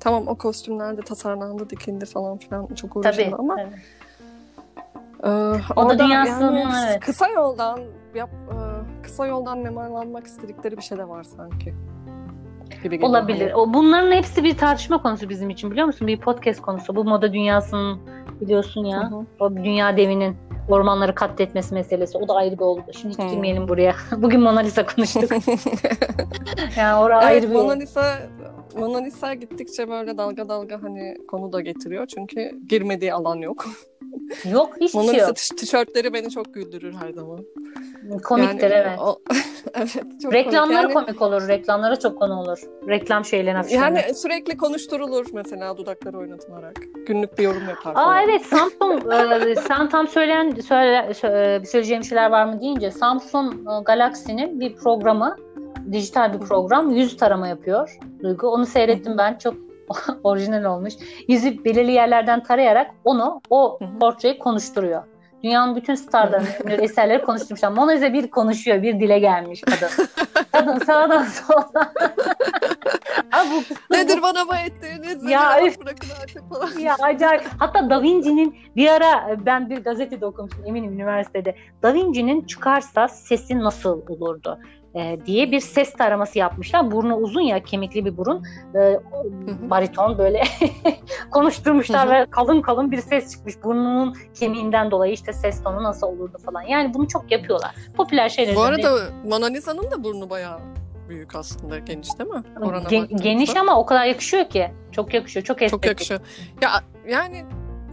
Tamam o kostümler de tasarlandı, dikildi falan filan çok uğraşıldı ama evet. e, o da dünyasının yani evet. kısa yoldan yap, e, kısa yoldan nemalanmak istedikleri bir şey de var sanki
gibi Olabilir. Hani. O bunların hepsi bir tartışma konusu bizim için biliyor musun? Bir podcast konusu. Bu moda dünyasının biliyorsun ya. Hı hı. O dünya devinin ormanları katletmesi meselesi. O da ayrı bir oldu. Şimdi hiç girmeyelim buraya. *laughs* Bugün Mona Lisa konuştuk. *laughs*
yani orası evet, ayrı bir Mona Lisa Mona Lisa gittikçe böyle dalga dalga hani konu da getiriyor. Çünkü girmediği alan yok. *laughs*
Yok hiçbir
Mona
şey
yok. Lisa tişörtleri beni çok güldürür her zaman.
Komiktir yani, evet.
O, *laughs* evet çok
Reklamları
komik.
Yani, komik olur. Reklamlara çok konu olur. Reklam şeylerine
afişlerine. Yani sürekli konuşturulur mesela dudakları oynatılarak. Günlük bir yorum yapar.
Aa evet Samsung *laughs* e, sen tam söyleyen söyle, söyleyeceğim şeyler var mı deyince Samsung e, Galaxy'nin bir programı dijital bir program yüz tarama yapıyor Duygu. Onu seyrettim ben. Çok *laughs* orijinal olmuş. Yüzü belirli yerlerden tarayarak onu o portreyi konuşturuyor. Dünyanın bütün starlarının eserleri konuşturmuşlar. Mona Lisa bir konuşuyor, bir dile gelmiş kadın. kadın sağdan soldan. *laughs*
Abi bu, Nedir bu... bana bu ettiğiniz? Ya, bırakın artık falan.
ya acayip. Hatta Da Vinci'nin bir ara ben bir gazetede okumuştum eminim üniversitede. Da Vinci'nin çıkarsa sesi nasıl olurdu? E, diye bir ses taraması yapmışlar. Burnu uzun ya kemikli bir burun. E, bariton böyle *laughs* konuşturmuşlar ve kalın kalın bir ses çıkmış. Burnunun kemiğinden dolayı işte ses tonu nasıl olurdu falan. Yani bunu çok yapıyorlar. Popüler şeyler.
Bu arada Mona Lisa'nın da burnu bayağı büyük aslında geniş değil mi?
Orana Gen- geniş ama o kadar yakışıyor ki. Çok yakışıyor. Çok estetik.
Çok yakışıyor. Ya yani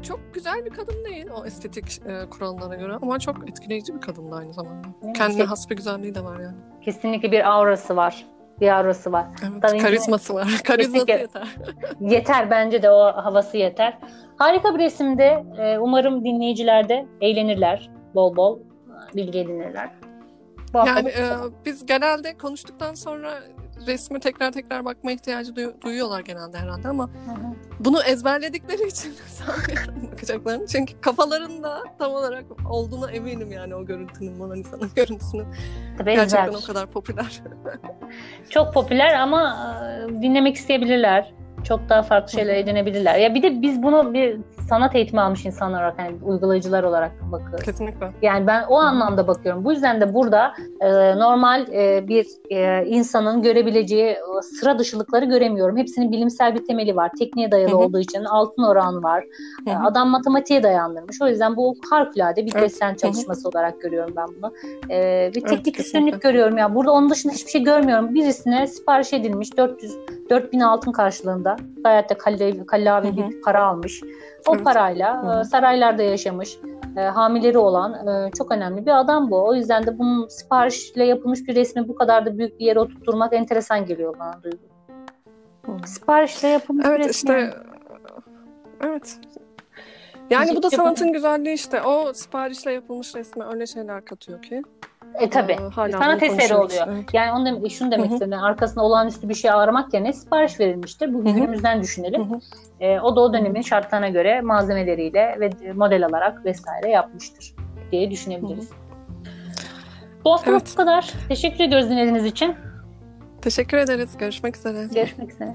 çok güzel bir kadın değil o estetik e, kurallara göre ama çok etkileyici bir kadın da aynı zamanda. Evet, Kendine has bir güzelliği de var yani.
Kesinlikle bir aurası var. Bir aurası var.
Evet, Tabii karizması var. Karizması *laughs* yeter.
yeter bence de o havası yeter. Harika bir resimde. E, umarım dinleyiciler de eğlenirler. Bol bol bilgi edinirler.
Bu yani e, biz genelde konuştuktan sonra resmi tekrar tekrar bakma ihtiyacı duy- duyuyorlar genelde herhalde ama hı hı. bunu ezberledikleri için *laughs* sanmıyorum bakacaklarını. Çünkü kafalarında tam olarak olduğuna eminim yani o görüntünün, Mona Lisa'nın *laughs* görüntüsünün. Tabii Gerçekten ezber. o kadar popüler. *laughs*
Çok popüler ama dinlemek isteyebilirler. Çok daha farklı şeyler edinebilirler. Ya bir de biz bunu bir sanat eğitimi almış insanlar olarak yani uygulayıcılar olarak bakıyorum.
Kesinlikle.
Yani ben o anlamda bakıyorum. Bu yüzden de burada e, normal e, bir e, insanın görebileceği e, sıra dışılıkları göremiyorum. Hepsinin bilimsel bir temeli var. Tekniğe dayalı
Hı hı.
olduğu için altın oran var.
Hı
E,
hı.
Adam matematiğe dayandırmış. O yüzden bu harikulade bir
Evet.
desen çalışması olarak görüyorum ben bunu. E, bir teknik
kesinlikle.
üstünlük görüyorum. ya. Burada onun dışında hiçbir şey görmüyorum. Birisine sipariş edilmiş 400 4000 altın karşılığında gayet de kallavi, kallavi bir para almış. O
Evet.
parayla e, saraylarda yaşamış, e, hamileri olan e, çok önemli bir adam bu. O yüzden de bunun siparişle yapılmış bir resmi bu kadar da büyük bir yere oturtturmak enteresan geliyor bana Duygu. Siparişle yapılmış bir
Evet
resmi.
işte evet. Yani bu da sanatın güzelliği işte. O siparişle yapılmış resme öyle şeyler katıyor ki.
E tabi.
Ee,
Sanat eseri oluyor.
Evet.
Yani onu demek, şunu demek istedim. Yani arkasında olağanüstü bir şey aramak yerine sipariş verilmiştir. Bu günümüzden düşünelim. E, o da o dönemin şartlarına göre malzemeleriyle ve model alarak vesaire yapmıştır diye düşünebiliriz. Bu hafta
Evet.
bu kadar. Teşekkür ediyoruz dinlediğiniz için.
Teşekkür ederiz. Görüşmek üzere.
Görüşmek üzere.